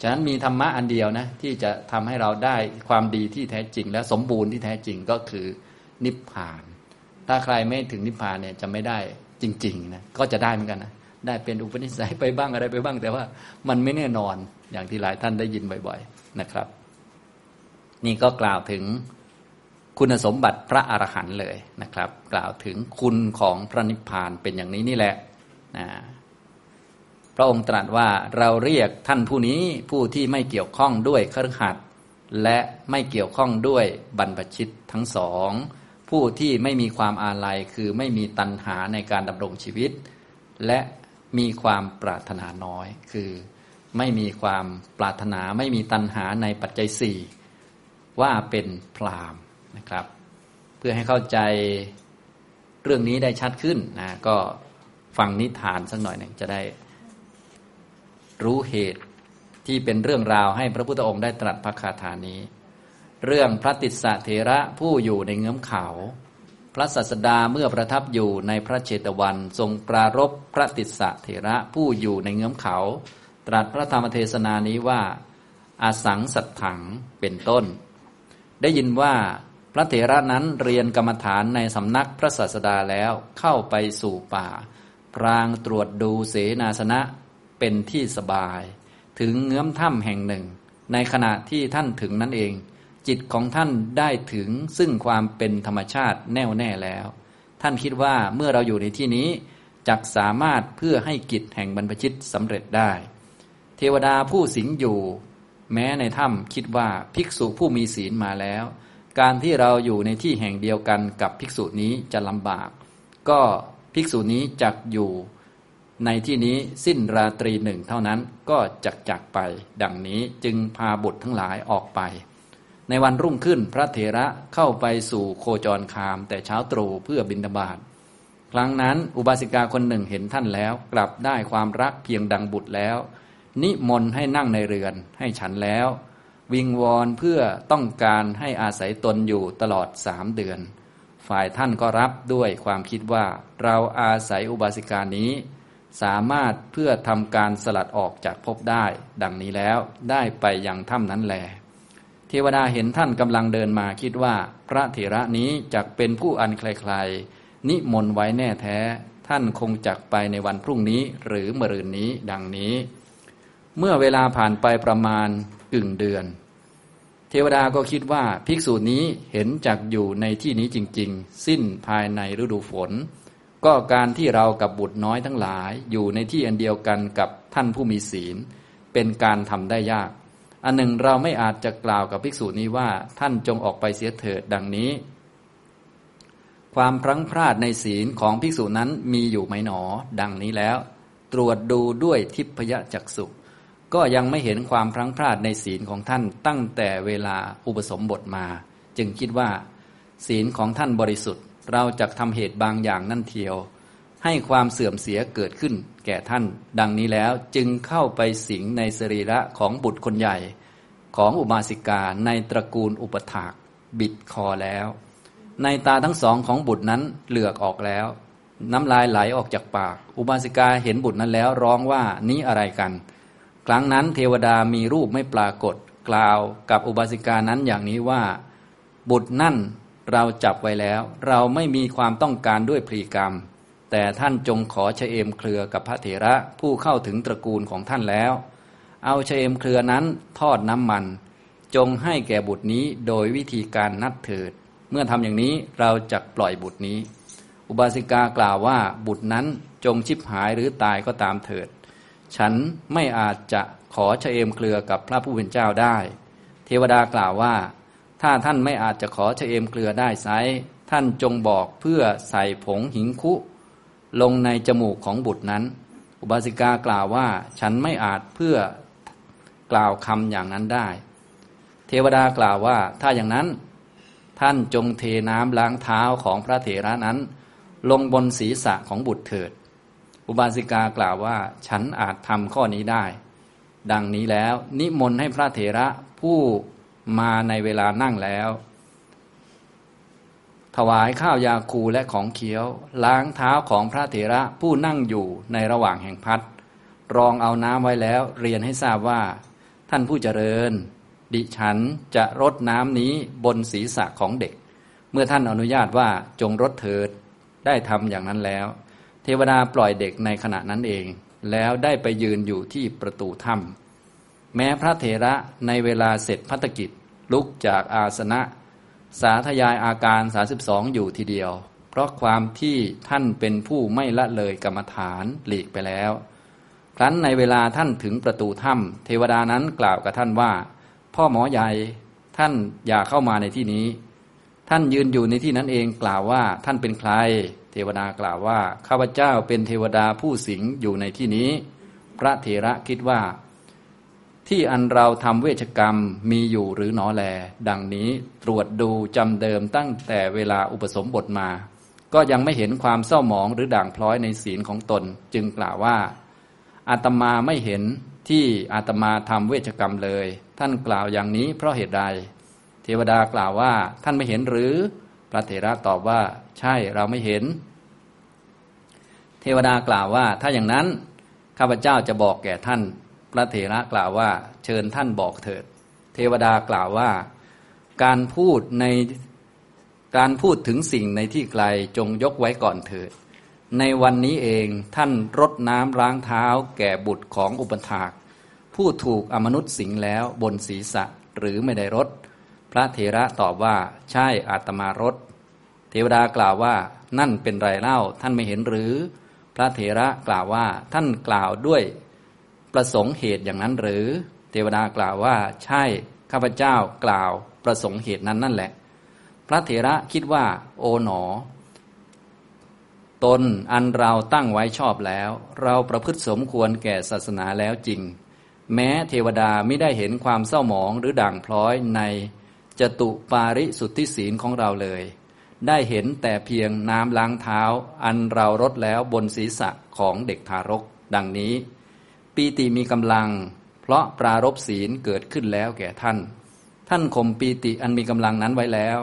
ฉะนั้นมีธรรมะอันเดียวนะ ที่จะทำให้เราได้ความดีที่แท้จริง และสมบูรณ์ที่แท้จริงก็คือนิพพาน ถ้าใครไม่ถึงนิพพานเนี่ยจะไม่ได้จริงๆนะก็จะได้เหมือนกันนะได้เป็นอุปนิสัยไปบ้างอะไรไปบ้าง แต่ว่ามันไม่แน่นอนอย่างที่หลายท่านได้ยินบ่อยๆนะครับ นี่ก็กล่าวถึงคุณสมบัติพระอรหันต์เลยนะครับ กล่าวถึงคุณของพระนิพพานเป็นอย่างนี้นี่แหละนะ ระองค์ตรัสว่าเราเรียกท่านผู้นี้ผู้ที่ไม่เกี่ยวข้องด้วยครหัดและไม่เกี่ยวข้องด้วยบรรพชิตทั้งสอง ผู้ที่ไม่มีความอาลัยคือไม่มีตัณหาในการดำรงชีวิต และมีความปรารถนาน้อย คือไม่มีความปรารถนาไม่มีตัณหาในปัจจัยสี่ว่าเป็นพรามนะครับ เพื่อให้เข้าใจเรื่องนี้ได้ชัดขึ้นนะก็ฟังนิทานสักหน่อยหนึ่งจะได้ รู้เหตุที่เป็นเรื่องราวให้พระพุทธองค์ได้ตรัสพระคาถานี้ เรื่องพระติสสะเถระผู้อยู่ในเงื้อมเขา พระสัสดาเมื่อประทับอยู่ในพระเชตวัน ทรงปรารบพระติสสะเถระผู้อยู่ในเงื้อมเขา ตรัสพระธรรมเทศนานี้ว่าอาสังสัตถังเป็นต้น ได้ยินว่าพระเถระนั้นเรียนกรรมฐานในสำนักพระศาสดาแล้วเข้าไปสู่ป่า พรางตรวจดูเสนาสนะ เป็นที่สบาย ถึงเงื้อมถ้ำแห่งหนึ่ง ในขณะที่ท่านถึงนั่นเอง จิตของท่านได้ถึงซึ่งความเป็นธรรมชาติแน่วแน่แล้ว ท่านคิดว่าเมื่อเราอยู่ในที่นี้จักสามารถเพื่อให้กิจแห่งบรรพชิตสำเร็จได้ เทวดาผู้สิงอยู่ แม้ในถ้ำคิดว่าภิกษุผู้มีศีลมาแล้ว การที่เราอยู่ในที่แห่งเดียวกันกับภิกษุนี้จะลำบาก ก็ภิกษุนี้จักอยู่ ในที่นี้สิ้นราตรีหนึ่งเท่านั้นก็จักจักไป ดังนี้จึงพาบุตรทั้งหลายออกไป ในวันรุ่งขึ้นพระเถระเข้าไปสู่โคจรคาม แต่เช้าตรู่เพื่อบินดาบาตครั้งนั้นอุบาสิกาคนหนึ่งเห็นท่านแล้ว กลับได้ความรักเพียงดังบุตรแล้ว นิมนต์ให้นั่งในเรือนให้ฉันแล้ว วิงวอนเพื่อต้องการให้อาศัยตนอยู่ตลอดสามเดือน ฝ่ายท่านก็รับด้วยความคิดว่าเราอาศัยอุบาสิกานี้ สามารถเพื่อทำการสลัดออกจากภพได้ ดังนี้แล้วได้ไปยังถ้ำนั้นแล เทวดาเห็นท่านกำลังเดินมาคิดว่า พระเถระนี้จักเป็นผู้อันใครๆนิมนต์ไว้แน่แท้ ท่านคงจักไปในวันพรุ่งนี้หรือมรืนนี้ดังนี้ เมื่อเวลาผ่านไปประมาณกึ่งเดือน เทวดาก็คิดว่าภิกษุนี้เห็นจักอยู่ในที่นี้จริง ๆ สิ้นภายในฤดูฝน ก็การที่เรากับบุตรน้อยทั้งหลาย อยู่ในที่อันเดียวกันกับท่านผู้มีศีล เป็นการทำได้ยาก อันหนึ่งเราไม่อาจจะกล่าวกับภิกษุนี้ว่าท่านจงออกไปเสียเถิดดังนี้ ความพลั้งพลาดในศีลของภิกษุนั้นมีอยู่ไหมหนอ ดังนี้แล้ว ตรวจดูด้วยทิพยจักษุก็ยังไม่เห็นความพลั้งพลาดในศีลของท่านตั้งแต่เวลาอุปสมบทมา จึงคิดว่า ศีลของท่านบริสุทธิ์ เราจะทำเหตุบางอย่างนั่นเทียว ให้ความเสื่อมเสียเกิดขึ้น แก่ท่าน ดังนี้แล้วจึงเข้าไปสิงในสรีระของบุตรคนใหญ่ของอุบาสิกาในตระกูลอุปถาก บิดคอแล้ว ในตาทั้งสองของบุตรนั้นเหลือกออกแล้ว น้ำลายไหลออกจากปาก อุบาสิกาเห็นบุตรนั้นแล้วร้องว่านี้อะไรกัน ครั้งนั้นเทวดามีรูปไม่ปรากฏ กล่าวกับอุบาสิกานั้นอย่างนี้ว่า บุตรนั่น เราจับไว้แล้ว เราไม่มีความต้องการด้วยพรีกรรม แต่ท่านจงขอเชเอมเครือกับพระเถระผู้เข้าถึงตระกูลของท่านแล้ว เอาเชเอมเครือนั้นทอดน้ำมัน จงให้แก่บุตรนี้โดยวิธีการนัดเถิด เมื่อทำอย่างนี้เราจะปล่อยบุตรนี้ อุบาสิกากล่าวว่าบุตรนั้นจงชิบหายหรือตายก็ตามเถิด ฉันไม่อาจจะขอเชเอมเครือกับพระผู้เป็นเจ้าได้ เทวดากล่าวว่า ถ้าท่านไม่อาจจะขอเฉเอมเกลือได้ไซท่านจงบอกเพื่อใส่ผงหิงคุ ลงในจมูกของบุตรนั้น อุบาสิกากล่าวว่าฉันไม่อาจเพื่อกล่าวคำอย่างนั้นได้ เทวดากล่าวว่า ถ้าอย่างนั้น ท่านจงเทน้ำล้างเท้าของพระเถระนั้น ลงบนศีรษะของบุตรเถิด อุบาสิกากล่าวว่า ฉันอาจทำข้อนี้ได้ ดังนี้แล้วนิมนต์ให้พระเถระผู้ มาในเวลานั่งแล้ว ถวายข้าวยาคูและของเคี้ยว ล้างเท้าของพระเถระผู้นั่งอยู่ในระหว่างแห่งพัดรองเอาน้ำไว้แล้ว เรียนให้ทราบว่า ท่านผู้เจริญ ดิฉันจะรดน้ำนี้บนศีรษะของเด็ก เมื่อท่านอนุญาตว่าจงรดเถิดได้ทำอย่างนั้นแล้ว เทวดาปล่อยเด็กในขณะนั้นเอง แล้วได้ไปยืนอยู่ที่ประตูถ้ำแม้พระเถระในเวลาเสร็จพัฒกิจ ลุกจากอาสนะ สาธยายอาการ 32 อยู่ทีเดียว เพราะความที่ท่านเป็นผู้ไม่ละเลยกรรมฐานหลีกไปแล้ว ครั้นในเวลาท่านถึงประตูถ้ำเทวดานั้นกล่าวกับท่านว่า พ่อหมอใหญ่ท่านอย่าเข้ามาในที่นี้ ท่านยืนอยู่ในที่นั้นเองกล่าวว่าท่านเป็นใคร เทวดากล่าวว่าข้าพเจ้าเป็นเทวดาผู้สิงอยู่ในที่นี้ พระเถระคิดว่า ที่อันเราทำเวชกรรมมีอยู่หรือหนอแล ดังนี้ตรวจดูจำเดิมตั้งแต่เวลาอุปสมบทมา ก็ยังไม่เห็นความเศร้าหมองหรือด่างพร้อยในศีลของตน จึงกล่าวว่า อาตมาไม่เห็นที่อาตมาทำเวชกรรมเลย ท่านกล่าวอย่างนี้เพราะเหตุใด เทวดากล่าวว่าท่านไม่เห็นหรือ พระเถระตอบว่า ใช่เราไม่เห็น เทวดากล่าวว่าถ้าอย่างนั้นข้าพเจ้าจะบอกแก่ท่าน พระเถระกล่าวว่าเชิญท่านบอกเถิด เทวดากล่าวว่า การพูดในการพูดถึงสิ่งในที่ไกลจงยกไว้ก่อนเถิด ในวันนี้เองท่านรดน้ำล้างเท้า แก่บุตรของอุปถาก ผู้ถูกอมนุษย์สิงแล้วบนศีรษะหรือไม่ได้รดพระเถระตอบว่าใช่อาตมารดเทวดากล่าวว่านั่นเป็นไรเล่าท่านไม่เห็นหรือ พระเถระกล่าวว่าท่านกล่าวด้วย ประสงค์เหตุอย่างนั้นหรือ เทวดากล่าวว่า ใช่ข้าพเจ้ากล่าวประสงค์เหตุนั้นนั่นแหละ พระเถระคิดว่า โอ๋หนอ ตนอันเราตั้งไว้ชอบแล้ว เราประพฤติสมควรแก่ศาสนาแล้วจริง แม้เทวดาไม่ได้เห็นความเศร้าหมองหรือด่างพร้อยในจตุปาริสุทธิศีลของเราเลย ได้เห็นแต่เพียงน้ำล้างเท้า อันเรารดแล้วบนศีรษะของเด็กทารก ดังนี้ ปีติมีกำลัง เพราะปรารบศีลเกิดขึ้นแล้วแก่ท่าน ท่านข่มปีติอันมีกำลังนั้นไว้แล้ว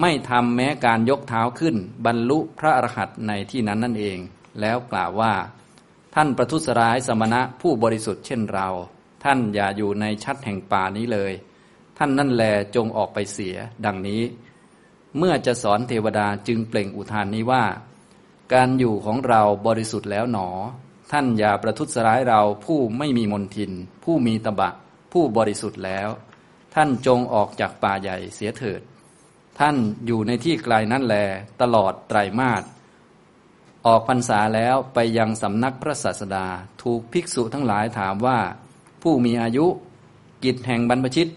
ไม่ทำแม้การยกเท้าขึ้น บรรลุพระอรหันต์ในที่นั้นนั่นเอง แล้วกล่าวว่า ท่านประทุษร้ายสมณะผู้บริสุทธิ์เช่นเรา ท่านอย่าอยู่ในชัดแห่งป่านี้เลย ท่านนั่นแลจงออกไปเสีย ดังนี้ เมื่อจะสอนเทวดาจึงเปล่งอุทานนี้ว่า การอยู่ของเราบริสุทธิ์แล้วหนอ ท่านอย่าประทุษร้ายเราผู้ไม่มีมนทิน ผู้มีตบะ ผู้บริสุทธิ์แล้ว ท่านจงออกจากป่าใหญ่เสียเถิด ท่านอยู่ในที่ไกลนั่นแล ตลอดไตรมาสออกพรรษาแล้วไปยังสำนักพระศาสดา ถูกภิกษุทั้งหลายถามว่า ผู้มีอายุกิจแห่งบรรพชิต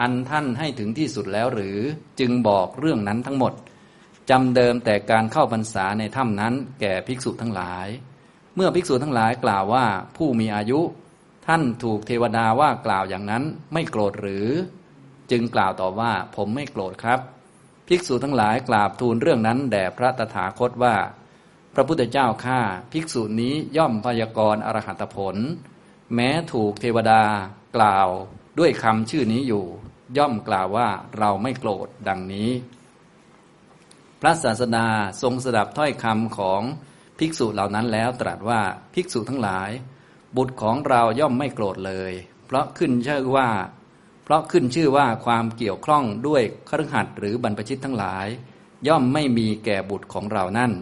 อันท่านให้ถึงที่สุดแล้วหรือจึงบอกเรื่องนั้นทั้งหมดจำเดิมแต่การเข้าพรรษาในถ้ำนั้นแก่ภิกษุทั้งหลาย มื่อภิกษุทั้งหลายกล่าวว่าผู้มีอายุ ท่านถูกเทวดาว่ากล่าวอย่างนั้นไม่โกรธหรือ จึงกล่าวต่อว่าผมไม่โกรธครับ ภิกษุทั้งหลายกราบทูลเรื่องนั้นแด่พระตถาคตว่า พระพุทธเจ้าข้าภิกษุนี้ย่อมพยากรณ์อรหัตผล แม้ถูกเทวดากล่าวด้วยคำชื่อนี้อยู่ ย่อมกล่าวว่าเราไม่โกรธดังนี้ พระศาสดาทรงสดับถ้อยคำของ ภิกษุเหล่านั้นแล้วตรัสว่าภิกษุทั้งหลาย บุตรของเราย่อมไม่โกรธเลย เพราะขึ้นชื่อว่า เพราะขึ้นชื่อว่าความเกี่ยวข้องด้วยครหัดหรือบรรพชิตทั้งหลาย ย่อมไม่มีแก่บุตรของเรานั่น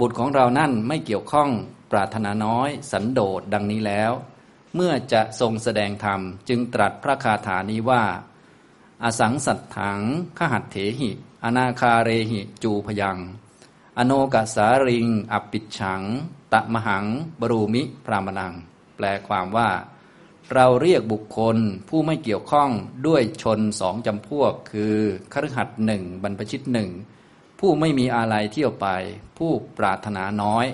บุตรของเรานั่นไม่เกี่ยวข้องปรารถนาน้อย สันโดษดังนี้แล้ว เมื่อจะทรงแสดงธรรมจึงตรัสพระคาถานี้ว่า อสังสัตถังขหัตเถหิ อนาคาเรหิ จูพยัง อโนกสาริง อปิชัง ตะมหัง บรูมิ พรามนัง แปลความว่า เราเรียกบุคคลผู้ไม่เกี่ยวข้องด้วยชนสองจำพวก คือคฤหัสหนึ่งบรรพชิตหนึ่งผู้ไม่มีอะไรเที่ยวไป ผู้ปรารถนาน้อย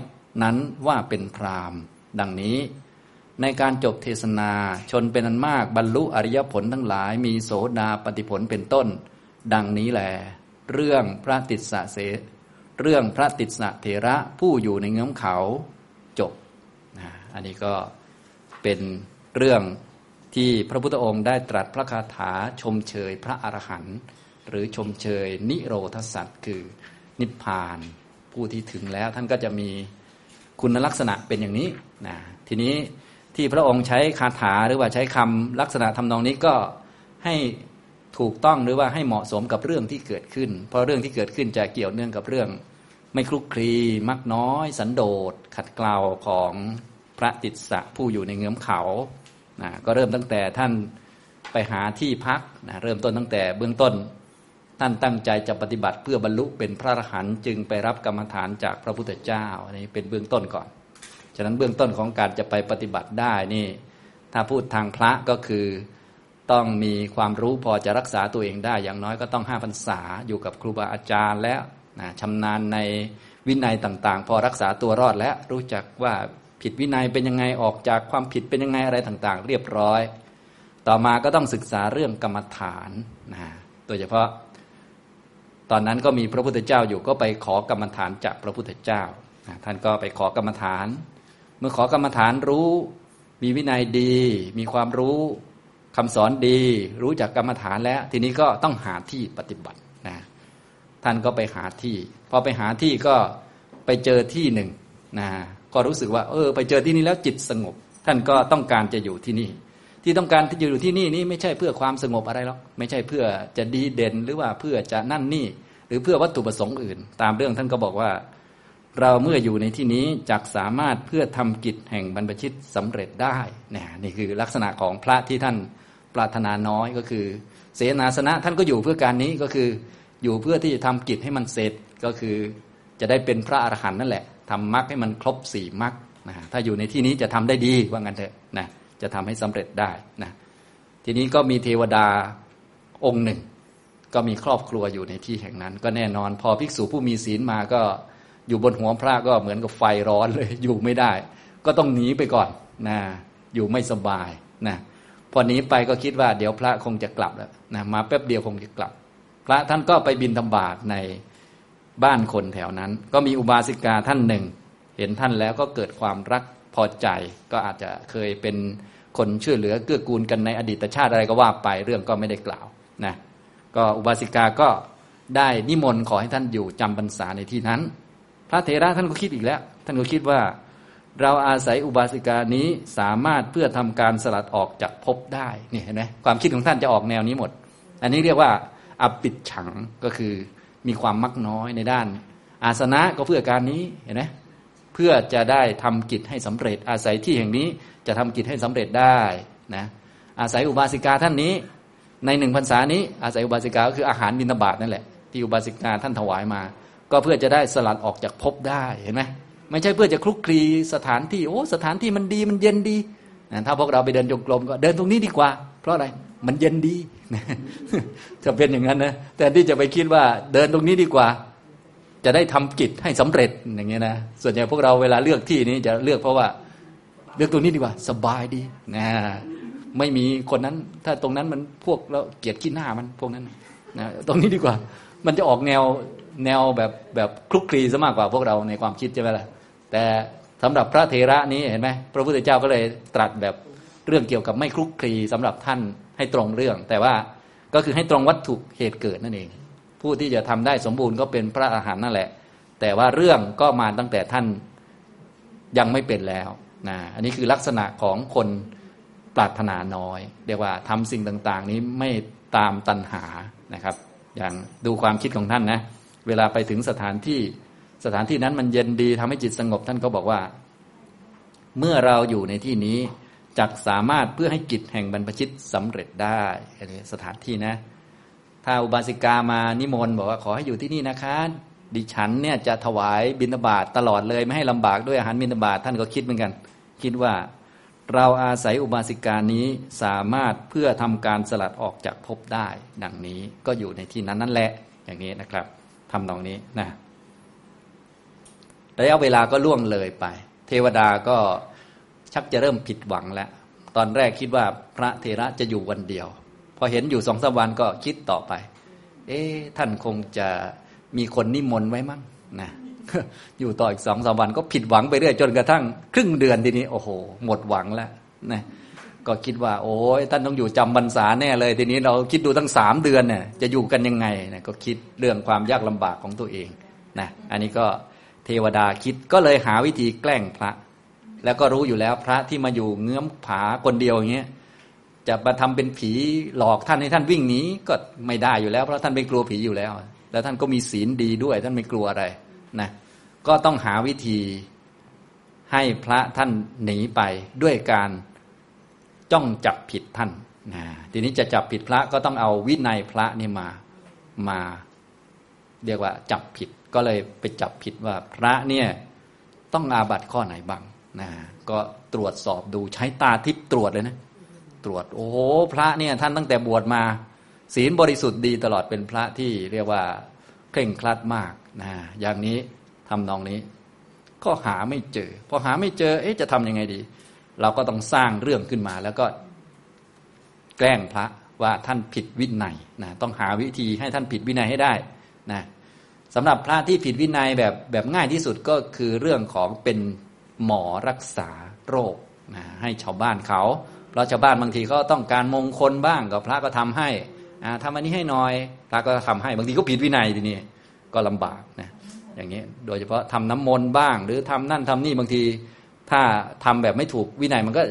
นั้นว่าเป็นพรามดังนี้ ในการจบเทศนาชนเป็นอันมากบรรลุอริยผลทั้งหลายมีโสดาปฏิผลเป็นต้น ดังนี้แหลเรื่องพระติสสะเส เรื่องพระติสสะเถระผู้อยู่ในเงื้อมเขาจบนะอันนี้ก็เป็นเรื่องที่พระพุทธองค์ได้ตรัสพระคาถาชมเชยพระอรหันต์หรือชมเชยนิโรธสัตว์คือนิพพานผู้ที่ถึงแล้วท่านก็จะมีคุณลักษณะเป็นอย่างนี้นะทีนี้ที่พระองค์ใช้คาถาหรือว่าใช้คำลักษณะทำนองนี้ก็ให้ถูกต้องหรือว่าให้เหมาะสมกับเรื่องที่เกิดขึ้น เพราะเรื่องที่เกิดขึ้นจะเกี่ยวเนื่องกับเรื่อง ไม่คลุกคลีมักน้อย สันโดษขัดเกลาของพระติสสะผู้อยู่ในเงื้อมเขานะก็เริ่มตั้งแต่ท่านไปหาที่พักนะเริ่มต้นตั้งแต่เบื้องต้น ท่านตั้งใจจะปฏิบัติเพื่อบรรลุเป็นพระอรหันต์จึงไปรับกรรมฐานจากพระพุทธเจ้าอันนี้เป็นเบื้องต้นก่อน ฉะนั้นเบื้องต้นของการจะไปปฏิบัติได้นี่ ถ้าพูดทางพระก็คือต้องมีความรู้พอจะรักษาตัวเองได้ อย่างน้อยก็ต้องห้าพรรษาอยู่กับครูบาอาจารย์ แล้ว นะชำนาญในวินัยต่างๆ พอรักษาตัวรอดแล้วรู้จักว่าผิดวินัยเป็นยังไงออกจากความผิดเป็นยังไงอะไรต่างๆ เรียบร้อย ต่อมาก็ต้องศึกษาเรื่องกรรมฐานนะโดยเฉพาะ ตอนนั้นก็มีพระพุทธเจ้าอยู่ก็ไปขอกรรมฐานจากพระพุทธเจ้าท่านก็ไปขอกรรมฐาน เมื่อขอกรรมฐานรู้ มีวินัยดี มีความรู้คำสอนดี รู้จักกรรมฐานแล้ว ทีนี้ก็ต้องหาที่ปฏิบัติ ท่านก็ไปหาที่ พอไปหาที่ก็ไปเจอที่หนึ่งนะก็รู้สึกว่า เออ ไปเจอที่นี่แล้วจิตสงบ ท่านก็ต้องการจะอยู่ที่นี่ ที่ต้องการที่จะอยู่ที่นี่นี่ไม่ใช่เพื่อความสงบอะไรหรอกไม่ใช่เพื่อจะดีเด่นหรือว่าเพื่อจะนั่นนี่ หรือเพื่อวัตถุประสงค์อื่น ตามเรื่องท่านก็บอกว่า เราเมื่ออยู่ในที่นี้จักสามารถเพื่อทำกิจแห่งบรรพชิตสำเร็จได้นี่นี่คือลักษณะของพระที่ท่านปรารถนาน้อยก็คือ เสนาสนะท่านก็อยู่เพื่อการนี้ก็คือ อยู่เพื่อที่จะทำกิจให้มันเสร็จก็คือจะได้เป็นพระอรหันต์นั่นแหละทำมรรคให้มันครบสี่มรรคนะถ้าอยู่ในที่นี้จะทำได้ดีว่างั้นเถอะนะจะทำให้สำเร็จได้นะทีนี้ก็มีเทวดาองค์หนึ่ง ก็มีครอบครัวอยู่ในที่แห่งนั้น ก็แน่นอน พอภิกษุผู้มีศีลมาก็อยู่บนหัวพระก็เหมือนกับไฟร้อนเลยอยู่ไม่ได้ ก็ต้องหนีไปก่อนนะอยู่ไม่สบายนะพอหนีไปก็คิดว่าเดี๋ยวพระคงจะกลับแล้วนะมาแป๊บเดียวคงจะกลับ พระท่านก็ไปบินธบาตในบ้านคนแถวนั้น ก็มีอุบาสิกาท่านหนึ่ง เห็นท่านแล้วก็เกิดความรักพอใจ ก็อาจจะเคยเป็นคนช่วยเหลือเกื้อกูลกันในอดีตชาติอะไรก็ว่าไปเรื่องก็ไม่ได้กล่าวนะก็อุบาสิกาก็ได้นิมนต์ขอให้ท่านอยู่จำพรรษาในที่นั้น พระเถระท่านก็คิดอีกแล้ว ท่านก็คิดว่าเราอาศัยอุบาสิกานี้สามารถเพื่อทำการสลัดออกจากภพได้นี่เห็นไหมความคิดของท่านจะออกแนวนี้หมด อันนี้เรียกว่า อปิดฉังก็คือมีความมักน้อยในด้าน อาสนะก็เพื่อการนี้เห็นไหมเพื่อจะได้ทำกิจให้สำเร็จ อาศัยที่แห่งนี้จะทำกิจให้สำเร็จได้นะอาศัยอุบาสิกาท่านนี้ ในหนึ่งพรรษานี้ อาศัยอุบาสิกาก็คืออาหารบิณฑบาตนั่นแหละที่อุบาสิกาท่านถวายมา ก็เพื่อจะได้สลัดออกจากภพได้เห็นไหมไม่ใช่เพื่อจะคลุกคลีสถานที่โอ้สถานที่มันดีมันเย็นดีนะถ้าพวกเราไปเดินจงกรมก็เดินตรงนี้ดีกว่า เพราะอะไร มันเย็นดีจะเป็นอย่างนั้นนะแต่ที่จะไปคิดว่าเดินตรงนี้ดีกว่า จะได้ทำกิจให้สำเร็จอย่างเงี้ยนะส่วนใหญ่พวกเราเวลาเลือกที่นี้จะเลือกเพราะว่า เลือกตรงนี้ดีกว่า สบายดีนะไม่มีคนนั้น ถ้าตรงนั้นมันพวกเราเกลียดขี้หน้ามันพวกนั้นนะตรงนี้ดีกว่า มันจะออกแนวแนวแบบแบบคลุกคลีซะมากกว่าพวกเราในความคิดใช่ไหมล่ะแต่สำหรับพระเทระนี้เห็นไหมพระพุทธเจ้าก็เลยตรัสแบบเรื่องเกี่ยวกับไม่คลุกคลีสำหรับท่าน ให้ตรงเรื่อง แต่ว่าก็คือให้ตรงวัตถุเหตุเกิดนั่นเอง ผู้ที่จะทำได้สมบูรณ์ก็เป็นพระอาหารนั่นแหละ แต่ว่าเรื่องก็มาตั้งแต่ท่านยังไม่เป็นแล้วนะอันนี้คือลักษณะของคนปรารถนาน้อย เรียกว่าทำสิ่งต่าง ๆ นี้ไม่ตามตัณหานะครับ อย่างดูความคิดของท่านนะเวลาไปถึงสถานที่สถานที่นั้นมันเย็นดีทำให้จิตสงบท่านก็บอกว่า เมื่อเราอยู่ในที่นี้ จักสามารถเพื่อให้กิจแห่งบรรพชิตสำเร็จได้อันนี้สถานที่นะ ถ้าอุบาสิกามานิมนต์บอกว่าขอให้อยู่ที่นี่นะคะดิฉันเนี่ยจะถวายบิณฑบาตตลอดเลย ไม่ให้ลำบากด้วยอาหารบิณฑบาตท่านก็คิดเหมือนกัน คิดว่าเราอาศัยอุบาสิกานี้สามารถเพื่อทำการสลัดออกจากภพได้ ดังนี้ก็อยู่ในที่นั้นนั่นแหละอย่างนี้นะครับทำตรงนี้นะระยะเวลาก็ล่วงเลยไป เทวดาก็ ชักจะเริ่มผิดหวังแล้ว ตอนแรกคิดว่าพระเทระจะอยู่วันเดียว พอเห็นอยู่สองสามวันก็คิดต่อไป เอ๊ท่านคงจะมีคนนิมนต์ไว้มั้งนะอยู่ต่ออีกสองสามวันก็ผิดหวังไปเรื่อยจนกระทั่ง ครึ่งเดือนทีนี้ โอ้โห หมดหวังแล้วนะก็คิดว่า โอ้ยท่านต้องอยู่จำบรรษาแน่เลย ทีนี้เราคิดดูตั้งสามเดือนเนี่ยจะอยู่กันยังไงนะก็คิดเรื่องความยากลำบากของตัวเองนะอันนี้ก็เทวดาคิดก็เลยหาวิธีแกล้งพระ แล้วก็รู้อยู่แล้วพระที่มาอยู่เงื้อมผาคนเดียวอย่างเงี้ยจะมาทำเป็นผีหลอกท่านให้ท่านวิ่งหนีก็ไม่ได้อยู่แล้ว เพราะท่านไม่กลัวผีอยู่แล้ว แล้วท่านก็มีศีลดีด้วย ท่านไม่กลัวอะไรนะก็ต้องหาวิธีให้พระท่านหนีไปด้วยการจ้องจับผิดท่านนะทีนี้จะจับผิดพระก็ต้องเอาวินัยพระนี่มามา เรียกว่าจับผิดก็เลยไปจับผิดว่าพระเนี่ยต้องอาบัติข้อไหนบ้าง นะก็ตรวจสอบดูใช้ตาทิพตรวจเลยนะ ตรวจโอ้โหพระเนี่ยท่านตั้งแต่บวชมา ศีลบริสุทธิ์ดีตลอดเป็นพระที่เรียกว่าเคร่งครัดมากนะอย่างนี้ทำนองนี้ ก็หาไม่เจอ พอหาไม่เจอ เอ๊ะจะทำยังไงดี เราก็ต้องสร้างเรื่องขึ้นมา แล้วก็ แกล้งพระว่าท่านผิดวินัยนะต้องหาวิธีให้ท่านผิดวินัยให้ได้นะสำหรับพระที่ผิดวินัยแบบแบบง่ายที่สุดก็คือเรื่องของเป็น หมอรักษาโรคนะให้ชาวบ้านเขา เพราะชาวบ้านบางทีเขาต้องการมงคลบ้างก็พระก็ทำให้ทำอันนี้ให้หน่อย พระก็ทำให้บางทีก็ผิดวินัยทีนี้ก็ลำบากนะอย่างนี้โดยเฉพาะทำน้ำมนต์บ้าง หรือทำนั่นทำนี่บางที ถ้าทำแบบไม่ถูกวินัยมันก็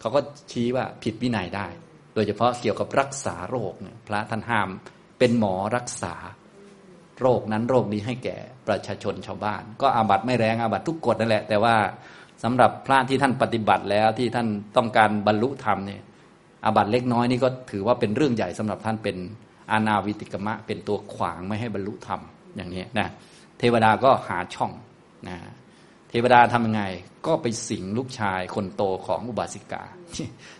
เขาก็ชี้ว่าผิดวินัยได้ โดยเฉพาะเกี่ยวกับรักษาโรคเนี่ยพระท่านห้ามเป็นหมอรักษา โรคนั้นโรคนี้ให้แก่ประชาชนชาวบ้าน ก็อาบัตไม่แรงอาบัตทุกกฎนั่นแหละ แต่ว่าสำหรับพระที่ท่านปฏิบัติแล้วที่ท่านต้องการบรรลุธรรมเนี่ยอาบัตเล็กน้อยนี่ก็ถือว่าเป็นเรื่องใหญ่สำหรับท่านเป็นอาณาวิติกมะ เป็นตัวขวางไม่ให้บรรลุธรรมอย่างนี้นะเทวดาก็หาช่องนะเทวดาทำยังไง ก็ไปสิงลูกชายคนโตของอุบาสิกา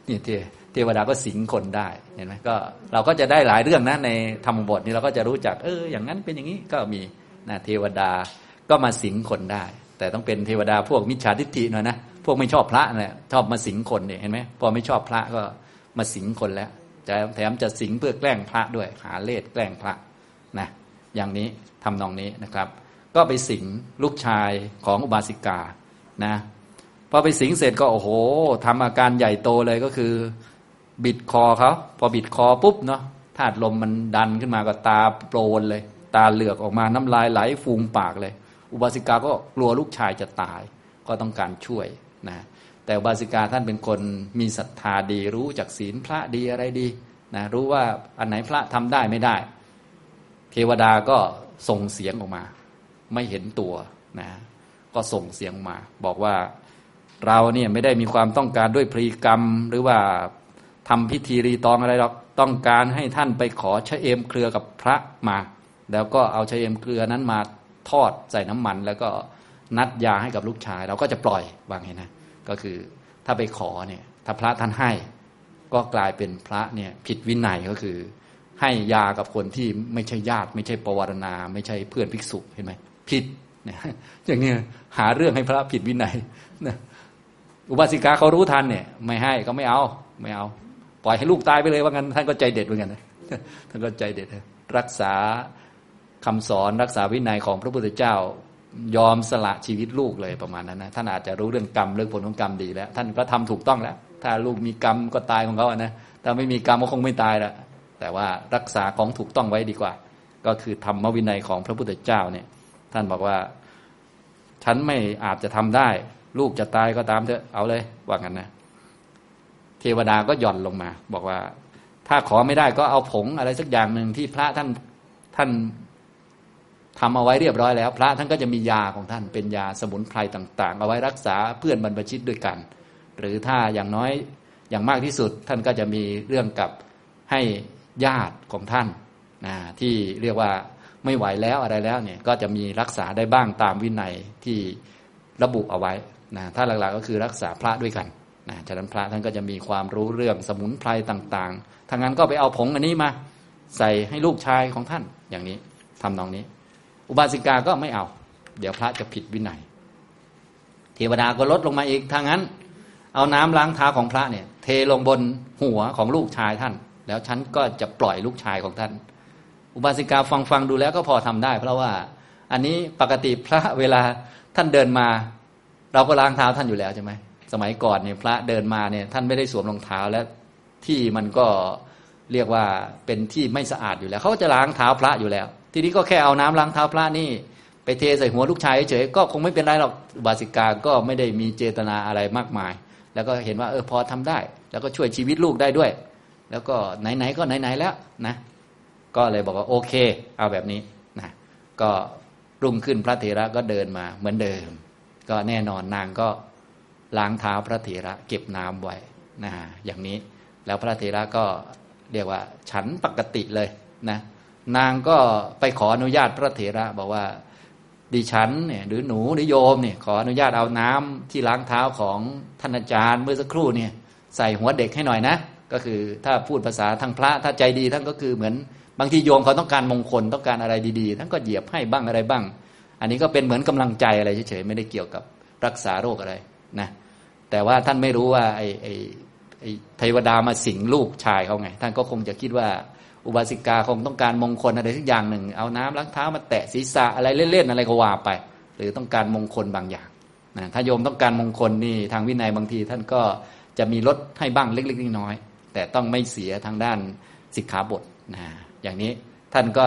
นี่เท เทวดาก็สิงคนได้เห็นไหมก็เราก็จะได้หลายเรื่องนะในธรรมบทนี้เราก็จะรู้จักเอออย่างนั้นเป็นอย่างนี้ก็มีนะเทวดาก็มาสิงคนได้ แต่ต้องเป็นเทวดาพวกมิจฉาทิฏฐิหน่อยนะพวกไม่ชอบพระนะชอบมาสิงคนเนี่ยเห็นไหมพอไม่ชอบพระก็มาสิงคนแล้วจะแถมจะสิงเพื่อแกล้งพระด้วยหาเลสแกล้งพระนะอย่างนี้ทำนองนี้นะครับ ก็ไปสิงลูกชายของอุบาสิกานะพอไปสิงเสร็จก็โอ้โหทำอาการใหญ่โตเลยก็คือ บิดคอเขาพอบิดคอปุ๊บเนาะธาตุลมมันดันขึ้นมาก็ตาโปรนเลย ตาเหลือกออกมาน้ำลายไหลฟูมปากเลย อุบาสิกาก็กลัวลูกชายจะตาย ก็ต้องการช่วยนะแต่อุบาสิกาท่านเป็นคนมีศรัทธาดี รู้จักศีลพระดีอะไรดีนะรู้ว่าอันไหนพระทำได้ไม่ได้ เทวดาก็ส่งเสียงออกมา ไม่เห็นตัวนะก็ส่งเสียงมา บอกว่าเราเนี่ยไม่ได้มีความต้องการด้วยพรีกรรม หรือว่า ทำพิธีรีตองอะไรหรอกต้องการให้ท่านไปขอชะเอมเครือกับพระมา แล้วก็เอาชะเอมเครือนั้นมาทอดใส่น้ำมัน แล้วก็นัดยาให้กับลูกชาย เราก็จะปล่อยวางเห็นนะ ก็คือถ้าไปขอเนี่ยถ้าพระท่านให้ ก็กลายเป็นพระเนี่ยผิดวินัยก็คือ ให้ยากับคนที่ไม่ใช่ญาติ ไม่ใช่ปวารณา ไม่ใช่เพื่อนภิกษุเห็นไหมผิดเนี่ยอย่างนี้หาเรื่องให้พระผิดวินัยอุบาสิกาเขารู้ทันเนี่ย ไม่ให้ก็ไม่เอาไม่เอา ปล่อยให้ลูกตายไปเลยว่างั้นท่านก็ใจเด็ดเหมือนกันนะท่านก็ใจเด็ดรักษาคำสอนรักษาวินัยของพระพุทธเจ้ายอมสละชีวิตลูกเลยประมาณนั้นนะท่านอาจจะรู้เรื่องกรรมเรื่องผลของกรรมดีแล้ว ท่านก็ทำถูกต้องแล้ว ถ้าลูกมีกรรมก็ตายของเขาอะนะถ้าไม่มีกรรมก็คงไม่ตายละแต่ว่ารักษาของถูกต้องไว้ดีกว่า ก็คือธรรมวินัยของพระพุทธเจ้าเนี่ย ท่านบอกว่า ฉันไม่อาจจะทำได้ ลูกจะตายก็ตามเถอะเอาเลยว่างั้นนะ เทวดาก็หย่อนลงมา บอกว่า ถ้าขอไม่ได้ก็เอาผงอะไรสักอย่างหนึ่งที่พระท่านท่านทำเอาไว้เรียบร้อยแล้ว พระท่านก็จะมียาของท่านเป็นยาสมุนไพรต่าง ๆ เอาไว้รักษาเพื่อนบรรพชิตด้วยกัน หรือถ้าอย่างน้อยอย่างมากที่สุดท่านก็จะมีเรื่องกับให้ญาติของท่านนะที่เรียกว่าไม่ไหวแล้วอะไรแล้วเนี่ยก็จะมีรักษาได้บ้างตามวินัยที่ระบุเอาไว้นะถ้าหลักๆก็คือรักษาพระด้วยกัน นะฉะนั้นพระท่านก็จะมีความรู้เรื่องสมุนไพรต่างๆทางนั้นก็ไปเอาผงอันนี้มา ใส่ให้ลูกชายของท่านอย่างนี้ทำนองนี้ อุบาสิกาก็ไม่เอา เดี๋ยวพระจะผิดวินัย เทวดาก็ลดลงมาอีกทางนั้น เอาน้ำล้างเท้าของพระเนี่ย เทลงบนหัวของลูกชายท่าน แล้วฉันก็จะปล่อยลูกชายของท่าน อุบาสิกาฟังฟังดูแล้วก็พอทำได้ เพราะว่าอันนี้ปกติพระเวลาท่านเดินมา เราก็ล้างเท้าท่านอยู่แล้วใช่ไหม สมัยก่อนเนี่ยพระเดินมาเนี่ยท่านไม่ได้สวมรองเท้าแล้วที่มันก็เรียกว่าเป็นที่ไม่สะอาดอยู่แล้ว เขาจะล้างเท้าพระอยู่แล้ว ทีนี้ก็แค่เอาน้ำล้างเท้าพระนี่ ไปเทใส่หัวลูกชายเฉยก็คงไม่เป็นไรหรอกบาสิกาก็ไม่ได้มีเจตนาอะไรมากมาย แล้วก็เห็นว่าเออพอทำได้ แล้วก็ช่วยชีวิตลูกได้ด้วย แล้วก็ไหนๆก็ไหนๆแล้วนะก็เลยบอกว่าโอเค เอาแบบนี้นะก็รุ่งขึ้นพระเถระก็เดินมาเหมือนเดิม ก็แน่นอนนางก็ ล้างเท้าพระเถระเก็บน้ำไว้นะอย่างนี้แล้วพระเถระก็เรียกว่า ฉันปกติเลยนะนางก็ไปขออนุญาตพระเถระบอกว่าดิฉันเนี่ยหรือหนูหรือโยมเนี่ยขออนุญาตเอาน้ำที่ล้างเท้าของท่านอาจารย์เมื่อสักครู่เนี่ยใส่หัวเด็กให้หน่อยนะ ก็คือถ้าพูดภาษาทางพระถ้าใจดีท่านก็คือเหมือนบางทีโยมเขาต้องการมงคลต้องการอะไรดีๆท่านก็เหยียบให้บ้างอะไรบ้าง อันนี้ก็เป็นเหมือนกำลังใจอะไรเฉยๆไม่ได้เกี่ยวกับรักษาโรคอะไรนะ แต่ว่าท่านไม่รู้ว่าไอ้ไอ้ไอ้เทวดามาสิงลูกชายเขาไง ท่านก็คงจะคิดว่า อุบาสิกาคงต้องการมงคลอะไรสักอย่างหนึ่ง เอาน้ำล้างเท้ามาแตะศีรษะอะไรเล่นๆอะไรก็ว่าไป หรือต้องการมงคลบางอย่างนะถ้าโยมต้องการมงคลนี่ทางวินัยบางที ท่านก็จะมีลดให้บ้างเล็กๆน้อยๆแต่ต้องไม่เสียทางด้านสิกขาบทนะอย่างนี้ท่านก็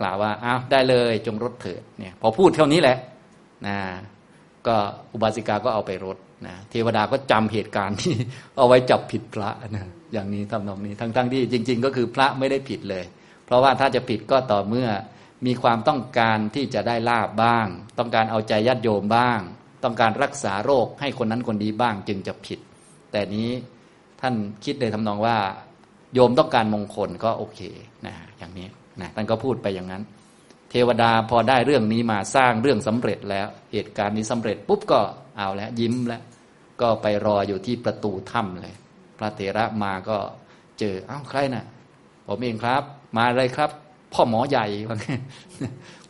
กล่าวว่าอ้าวได้เลยจงรดเถิดเนี่ยพอพูดเท่านี้แหละนะ ก็อุบาสิกาก็เอาไปรดนะเทวดาก็จำเหตุการณ์ที่เอาไว้จับผิดพระนะอย่างนี้ทำนองนี้ทั้งๆทที่จริง ๆ ก็คือพระไม่ได้ผิดเลย เพราะว่าถ้าจะผิดก็ต่อเมื่อมีความต้องการที่จะได้ลาบบ้าง ต้องการเอาใจญาติโยมบ้าง ต้องการรักษาโรคให้คนนั้นคนนี้บ้างจึงจะผิด แต่นี้ท่านคิดเลยทำนองว่า โยมต้องการมงคลก็โอเคนะอย่างนี้นะท่านก็พูดไปอย่างนั้น เทวดาพอได้เรื่องนี้มาสร้างเรื่องสำเร็จแล้ว เหตุการณ์นี้สำเร็จปุ๊บก็เอาแล้วยิ้มแล้วก็ไปรออยู่ที่ประตูถ้ำเลย พระเถระมาก็เจออ้าวใครนะ่ะ ผมเองครับ มาเลยครับ พ่อหมอใหญ่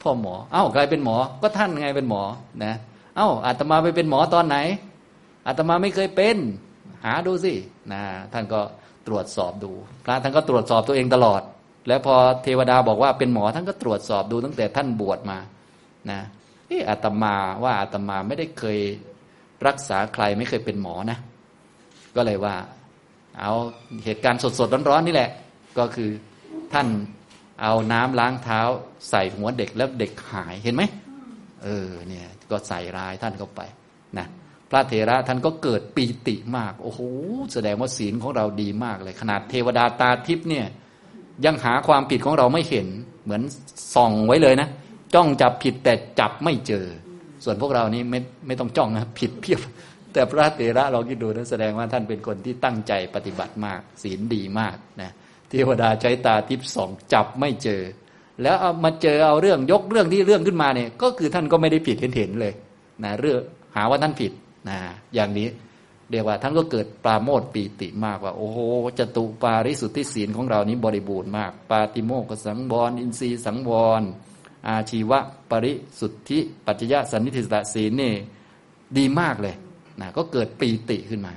พ่อหมอเอ้าใครเป็นหมอ ก็ท่านไงเป็นหมอนะเอ้าอาตมาไปเป็นหมอตอนไหนอาตมาไม่เคยเป็น หาดูสินะท่านก็ตรวจสอบดู พระท่านก็ตรวจสอบตัวเองตลอด แล้วพอเทวดาบอกว่าเป็นหมอท่านก็ตรวจสอบดูตั้งแต่ท่านบวชมานะเอออาตมาว่าอาตมาไม่ได้เคยรักษาใครไม่เคยเป็นหมอนะ ก็เลยว่า เอาเหตุการณ์สดๆร้อนๆนี่แหละ ก็คือท่านเอาน้ำล้างเท้า ใส่หัวเด็กแล้วเด็กหายเห็นไหมเออเนี่ยก็ใส่ร้ายท่านเข้าไปนะพระเถระท่านก็เกิดปีติมาก โอ้โหแสดงว่าศีลของเราดีมากเลย ขนาดเทวดาตาทิพย์เนี่ย ยังหาความผิดของเราไม่เห็น เหมือนส่องไว้เลยนะ จ้องจับผิดแต่จับไม่เจอ ส่วนพวกเรานี้ไม่ไม่ต้องจ้องนะผิดเพียบ แต่พระเถระเราคิดดูนะแสดงว่าท่านเป็นคนที่ตั้งใจปฏิบัติมาก ศีลดีมากนะเทวดาใช้ตาทิพย์สองจับไม่เจอ แล้วเอามาเจอเอาเรื่องยกเรื่องที่เรื่องขึ้นมาเนี่ย ก็คือท่านก็ไม่ได้ผิดเห็นเห็นเลยนะเรื่องหาว่าท่านผิดนะอย่างนี้ เรียกว่าท่านก็เกิดปราโมทปีติมากว่า โอ้โหจตุปาริสุทธิศีลของเรานี้บริบูรณ์มาก ปาติโมกสังวรอินทรีย์สังวร อาชีวะปริสุทธิ ปัจจยสันนิธิสตศีลนี่ดีมากเลยนะก็เกิดปีติขึ้นมา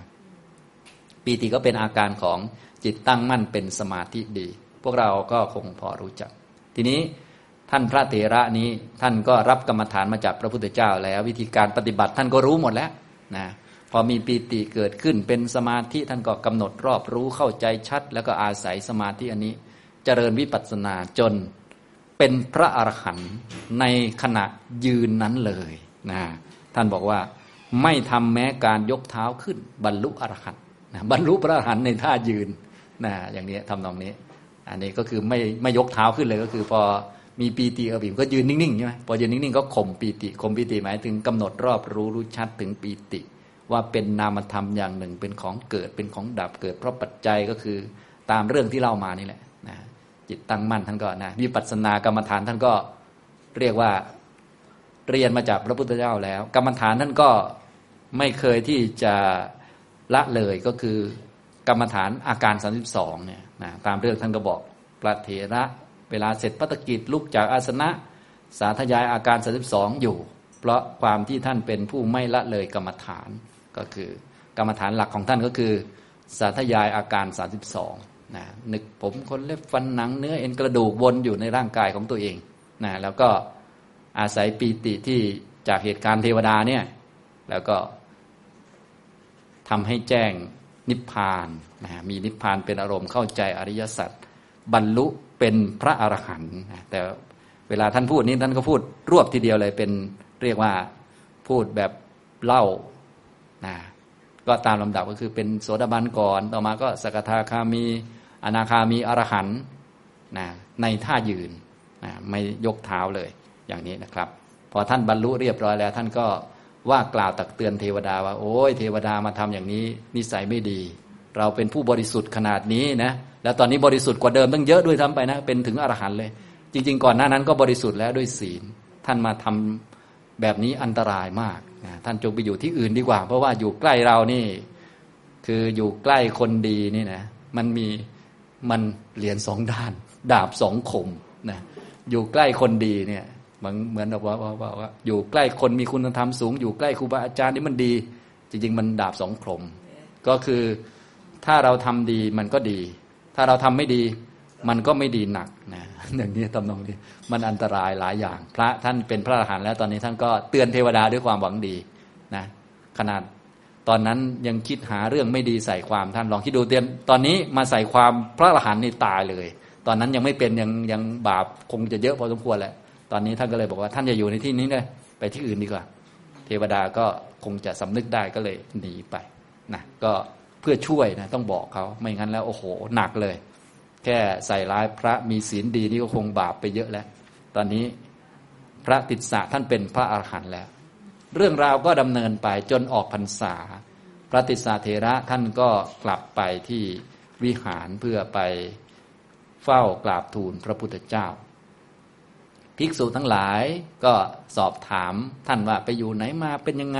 ปีติก็เป็นอาการของจิตตั้งมั่นเป็นสมาธิดี พวกเราก็คงพอรู้จัก ทีนี้ท่านพระเถระนี้ท่านก็รับกรรมฐานมาจากพระพุทธเจ้าแล้ว วิธีการปฏิบัติท่านก็รู้หมดแล้วนะ พอมีปีติเกิดขึ้นเป็นสมาธิท่านก็กำหนดรอบรู้เข้าใจชัด แล้วก็อาศัยสมาธิอันนี้ เจริญวิปัสสนาจนเป็นพระอรหันต์ในขณะยืนนั้นเลยนะท่านบอกว่าไม่ทำแม้การยกเท้าขึ้น บรรลุอรหันต์บรรลุพระอรหันต์ในท่ายืนนะอย่างนี้ทำนองนี้ อันนี้ก็คือไม่ไม่ยกเท้าขึ้นเลยก็คือ พอมีปีติอบิมก็ยืนนิ่งๆใช่ไหมพอยืนนิ่งๆก็ข่มปีติข่มปีติหมายถึงกำหนดรอบรู้รู้ชัดถึงปีติ ว่าเป็นนามธรรมอย่างหนึ่ง เป็นของเกิดเป็นของดับเกิด เพราะปัจจัยก็คือตามเรื่องที่เล่ามานี่แหละนะจิตตั้งมั่นท่านก็นะวิปัสสนากรรมฐานท่านก็เรียกว่าเรียนมาจากพระพุทธเจ้าแล้ว กรรมฐานท่านก็ไม่เคยที่จะละเลยก็คือกรรมฐานอาการ 32เนี่ยนะตามเรื่องท่านก็บอกพระเถระเวลาเสร็จพัฒกิจลุกจากอาสนะสาธยายอาการ 32 อยู่ เพราะความที่ท่านเป็นผู้ไม่ละเลยกรรมฐาน ก็คือกรรมฐานหลักของท่านก็คือ สาธยายอาการ 32นะนึกผมคนเล็บฟันหนังเนื้อเอ็นกระดูกวนอยู่ในร่างกายของตัวเองนะแล้วก็อาศัยปีติที่จากเหตุการณ์เทวดาเนี่ยแล้วก็ทำให้แจ้งนิพพานนะมีนิพพานเป็นอารมณ์เข้าใจอริยสัจบรรลุเป็นพระอรหันต์แต่เวลาท่านพูดนี้ท่านก็พูดรวบทีเดียวเลยเป็นเรียกว่าพูดแบบเล่า นะก็ตามลำดับก็คือเป็นโสดาบันก่อน ต่อมาก็สกทาคามีอนาคามีอรหันนะในท่ายืนนะไม่ยกเท้าเลยอย่างนี้นะครับ พอท่านบรรลุเรียบร้อยแล้ว ท่านก็ว่ากล่าวตักเตือนเทวดาว่า โอ้ยเทวดามาทำอย่างนี้นิสัยไม่ดี เราเป็นผู้บริสุทธิ์ขนาดนี้นะแล้วตอนนี้บริสุทธิ์กว่าเดิมตั้งเยอะด้วยทำไปนะเป็นถึงอรหันเลย จริง ๆ ก่อนหน้านั้นก็บริสุทธิ์แล้วด้วยศีล ท่านมาทำแบบนี้อันตรายมาก ท่านจงไปอยู่ที่อื่นดีกว่า เพราะว่าอยู่ใกล้เรานี่ คืออยู่ใกล้คนดีนี่นะมันมีมันเหรียญสองด้าน ดาบสองคมนะอยู่ใกล้คนดีเนี่ยเหมือนเหมือนแบบว่าว่าว่าอยู่ใกล้คนมีคุณธรรมสูง อยู่ใกล้ครูบาอาจารย์นี่มันดี จริง ๆ มันดาบสองคมก็คือถ้าเราทำดีมันก็ดี ถ้าเราทำไม่ดี มันก็ไม่ดีหนักนะอย่างนี้ตำนองนี้มันอันตรายหลายอย่าง พระท่านเป็นพระอรหันต์แล้วตอนนี้ท่านก็เตือนเทวดาด้วยความหวังดีนะขนาดตอนนั้นยังคิดหาเรื่องไม่ดีใส่ความท่านลองคิดดูเตือนตอนนี้มาใส่ความพระอรหันต์นี่ตายเลย ตอนนั้นยังไม่เป็นยังยังบาปคงจะเยอะพอสมควรแหละตอนนี้ท่านก็เลยบอกว่าท่านจะอยู่ในที่นี้เลยไปที่อื่นดีกว่า เทวดาก็คงจะสำนึกได้ก็เลยหนีไปนะก็เพื่อช่วยนะต้องบอกเขาไม่งั้นแล้วโอ้โหหนักเลย แค่ใส่ร้ายพระมีศีลดีนี่ก็คงบาปไปเยอะแล้ว ตอนนี้พระติสสะท่านเป็นพระอาหารหันต์แล้ว เรื่องราวก็ดำเนินไปจนออกพรรษา พระติสสะเถระท่านก็กลับไปที่วิหารเพื่อไปเฝ้ากราบทูลพระพุทธเจ้า ภิกษุทั้งหลายก็สอบถามท่านว่าไปอยู่ไหนมาเป็นยังไง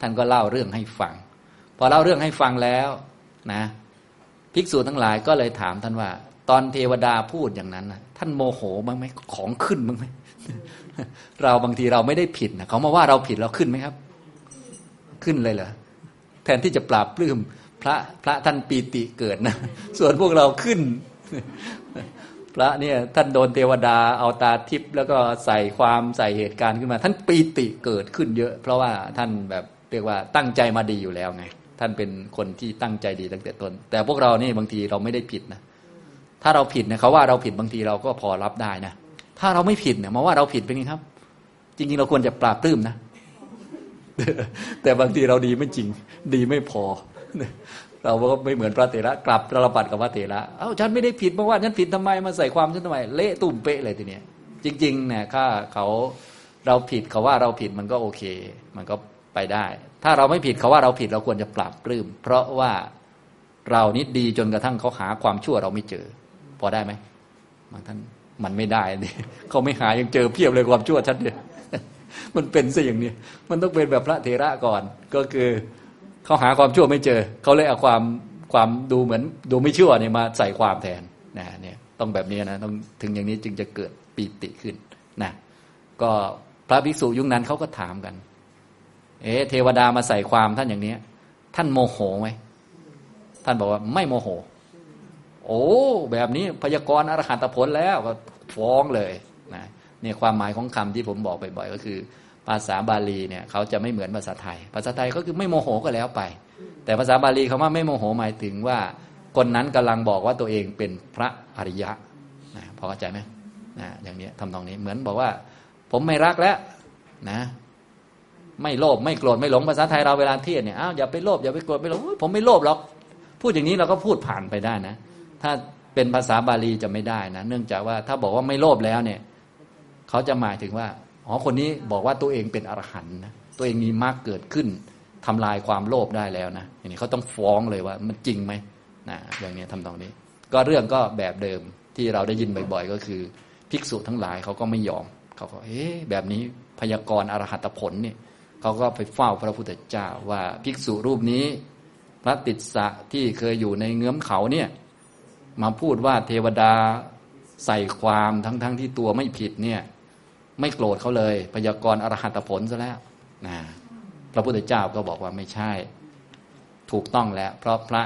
ท่านก็เล่าเรื่องให้ฟัง พอเล่าเรื่องให้ฟังแล้วนะ ภิกษุทั้งหลายก็เลยถามท่านว่า ตอนเทวดาพูดอย่างนั้นนะท่านโมโหบ้างไหมของขึ้นบ้างไหมเราบางทีเราไม่ได้ผิดนะเขามาว่าเราผิดเราขึ้นไหมครับ ขึ้นเลยเหรอแทนที่จะปราบปลื้มพระพระท่านปีติเกิดนะส่วนพวกเราขึ้น พระเนี่ยท่านโดนเทวดาเอาตาทิพย์แล้วก็ใส่ความใส่เหตุการณ์ขึ้นมา ท่านปีติเกิดขึ้นเยอะ เพราะว่าท่านแบบเรียกว่าตั้งใจมาดีอยู่แล้วไงท่านเป็นคนที่ตั้งใจดีตั้งแต่ต้นแต่พวกเรานี่บางทีเราไม่ได้ผิดนะ ถ้าเราผิดเนี่ยเขาว่าเราผิดบางทีเราก็พอรับได้นะถ้าเราไม่ผิดเนี่ยมาว่าเราผิดเป็นไงครับ จริงๆ เราควรจะปราบปลื้มนะ แต่บางทีเราดีไม่จริง ดีไม่พอ เราก็ไม่เหมือนพระเถระกลับระบัดกับพระเถระเอ้าฉันไม่ได้ผิดมาว่าฉันผิดทำไมมาใส่ความฉันทำไมเละตุ่มเป๊ะเลยทีเนี้ยจริงๆเนี่ยถ้าเขาเราผิดเขาว่าเราผิดมันก็โอเค มันก็ไปได้ ถ้าเราไม่ผิดเขาว่าเราผิดเราควรจะปราบปลื้มเพราะว่าเรานี่ดีจนกระทั่งเขาหาความชั่วเราไม่เจอ พอได้ไหมบางท่านมันไม่ได้เนี่ยเขาไม่หายังเจอเพียบเลยความชั่วชัดเลยมันเป็นซะอย่างนี้มันต้องเป็นแบบพระเถระก่อน ก็คือเขาหาความชั่วไม่เจอ เขาเลยเอาความความดูเหมือนดูไม่ชั่วเนี่ยมาใส่ความแทนนะเนี่ยต้องแบบนี้นะต้องถึงอย่างนี้จึงจะเกิดปีติขึ้นนะก็พระภิกษุยุคนั้นเขาก็ถามกัน เอ๊เทวดามาใส่ความท่านอย่างนี้ท่านโมโหไหมท่านบอกว่าไม่โมโห โอ้แบบนี้พยากรณ์อรหันตผลแล้วก็ฟ้องเลยนะเนี่ยความหมายของคำที่ผมบอกบ่อยๆก็คือ ภาษาบาลีเนี่ยเขาจะไม่เหมือนภาษาไทย ภาษาไทยก็คือไม่โมโหก็แล้วไป แต่ภาษาบาลีคาว่าไม่โมโหหมายถึงว่า คนนั้นกำลังบอกว่าตัวเองเป็นพระอริยะนะพอเข้าใจไหมนะอย่างนี้ทำตรงนี้เหมือนบอกว่า ผมไม่รักแล้วนะไม่โลภไม่โกรธไม่หลงภาษาไทยเราเวลาเทศเนี่ยอ้าวอย่าไปโลภอย่าไปโกรธไม่หลงผมไม่โลภหรอกพูดอย่างนี้เราก็พูดผ่านไปได้นะ ถ้าเป็นภาษาบาลีจะไม่ได้นะ เนื่องจากว่าถ้าบอกว่าไม่โลภแล้วเนี่ย เขาจะหมายถึงว่าอ๋อคนนี้บอกว่าตัวเองเป็นอรหันต์นะตัวเองมีมรรคเกิดขึ้นทำลายความโลภได้แล้วนะอย่างนี้เขาต้องฟ้องเลยว่ามันจริงไหมนะอย่างนี้ทำตรงนี้ ก็เรื่องก็แบบเดิมที่เราได้ยินบ่อยๆ ก็คือ ภิกษุทั้งหลายเขาก็ไม่ยอมเขาก็เอ๊ะแบบนี้พยากรณ์อรหัตผลเนี่ยเขาก็ไปเฝ้าพระพุทธเจ้าว่าภิกษุรูปนี้ พระติสสะที่เคยอยู่ในเงื้อมเขาเนี่ย มาพูดว่าเทวดาใส่ความทั้งๆทที่ตัวไม่ผิดเนี่ย ไม่โกรธเขาเลย พยากรณ์อรหัตผลซะแล้วนะพระพุทธเจ้าก็บอกว่าไม่ใช่ ถูกต้องแล้ว เพราะพระ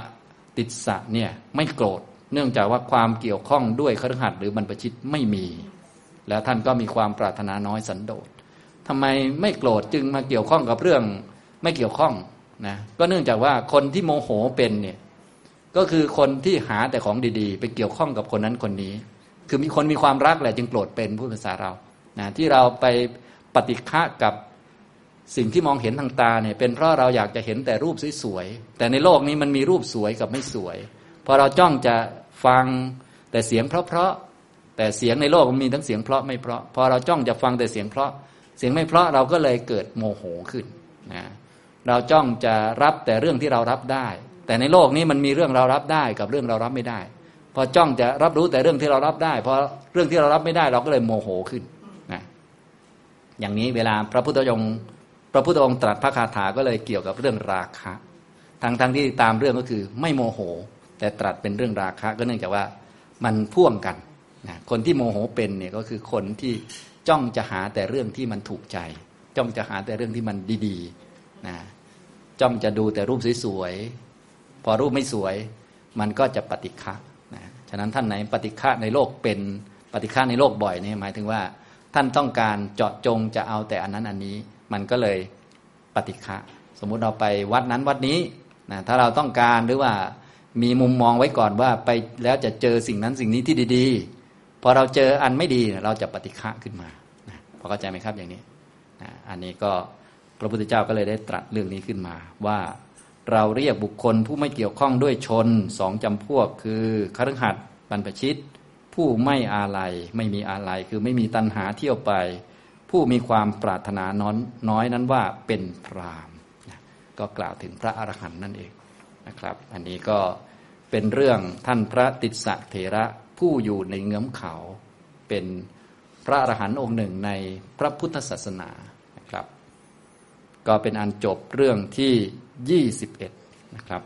ติสสะเนี่ยไม่โกรธ เนื่องจากว่าความเกี่ยวข้องด้วยครหัสหรือบรรพชิตไม่มี แล้วท่านก็มีความปรารถนาน้อยสันโดษทำไมไม่โกรธจึงมาเกี่ยวข้องกับเรื่องไม่เกี่ยวข้องนะก็เนื่องจากว่าคนที่โมโหเป็นเนี่ย ก็คือคนที่หาแต่ของดีๆ ไปเกี่ยวข้องกับคนนั้นคนนี้ คือมีคนมีความรักแหละจึงโกรธเป็นพูดภาษาเรานะที่เราไปปฏิฆะกับสิ่งที่มองเห็นทางตาเนี่ยเป็นเพราะเราอยากจะเห็นแต่รูปสวยๆแต่ในโลกนี้มันมีรูปสวยกับไม่สวยพอเราจ้องจะฟังแต่เสียงเพราะๆแต่เสียงในโลกมันมีทั้งเสียงเพราะไม่เพราะพอเราจ้องจะฟังแต่เสียงเพราะ เสียงไม่เพราะเราก็เลยเกิดโมโหขึ้นนะเราจ้องจะรับแต่เรื่องที่เรารับได้ แต่ในโลกนี้มันมีเรื่องเรารับได้กับเรื่องเรารับไม่ได้ พอจ้องจะรับรู้แต่เรื่องที่เรารับได้พอเรื่องที่เรารับไม่ได้เราก็เลยโมโหขึ้นนะอย่างนี้เวลาพระพุทธองค์พระพุทธองค์ตรัสพระคาถาก็เลยเกี่ยวกับเรื่องราคะทั้งทั้งที่ตามเรื่องก็คือไม่โมโห แต่ตรัสเป็นเรื่องราคะ ก็เนื่องจากว่ามันพ่วงกันนะคนที่โมโหเป็นเนี่ยก็คือคนที่จ้องจะหาแต่เรื่องที่มันถูกใจ จ้องจะหาแต่เรื่องที่มันดีๆนะจ้องจะดูแต่รูปสวยๆ พอรูปไม่สวย มันก็จะปฏิฆะนะฉะนั้นท่านไหนปฏิฆะในโลกเป็นปฏิฆะในโลกบ่อยนี่หมายถึงว่า ท่านต้องการเจาะจงจะเอาแต่อันนั้นอันนี้ มันก็เลยปฏิฆะสมมุติเราไปวัดนั้นวัดนี้นะถ้าเราต้องการหรือว่ามีมุมมองไว้ก่อนว่าไปแล้วจะเจอสิ่งนั้นสิ่งนี้ที่ดี ๆ พอเราเจออันไม่ดีเราจะปฏิฆะขึ้นมาพอเข้าใจไหมครับอย่างนี้อันนี้ก็พระพุทธเจ้าก็เลยได้ตรัสเรื่องนี้ขึ้นมาว่า เราเรียกบุคคลผู้ไม่เกี่ยวข้องด้วยชนสองจำพวก คือคฤหัสถ์บรรพชิต ผู้ไม่อาลัยไม่มีอาลัยคือไม่มีตัณหาเที่ยวไป ผู้มีความปรารถนาน้อยน้อยนั้นว่าเป็นพรามก็กล่าวถึงพระอรหันต์นั่นเองนะครับ อันนี้ก็เป็นเรื่องท่านพระติสสะเถระผู้อยู่ในเงื้อมเขาเป็นพระอรหันต์องค์หนึ่งในพระพุทธศาสนานะครับ ก็เป็นอันจบเรื่องที่ 21 นะครับ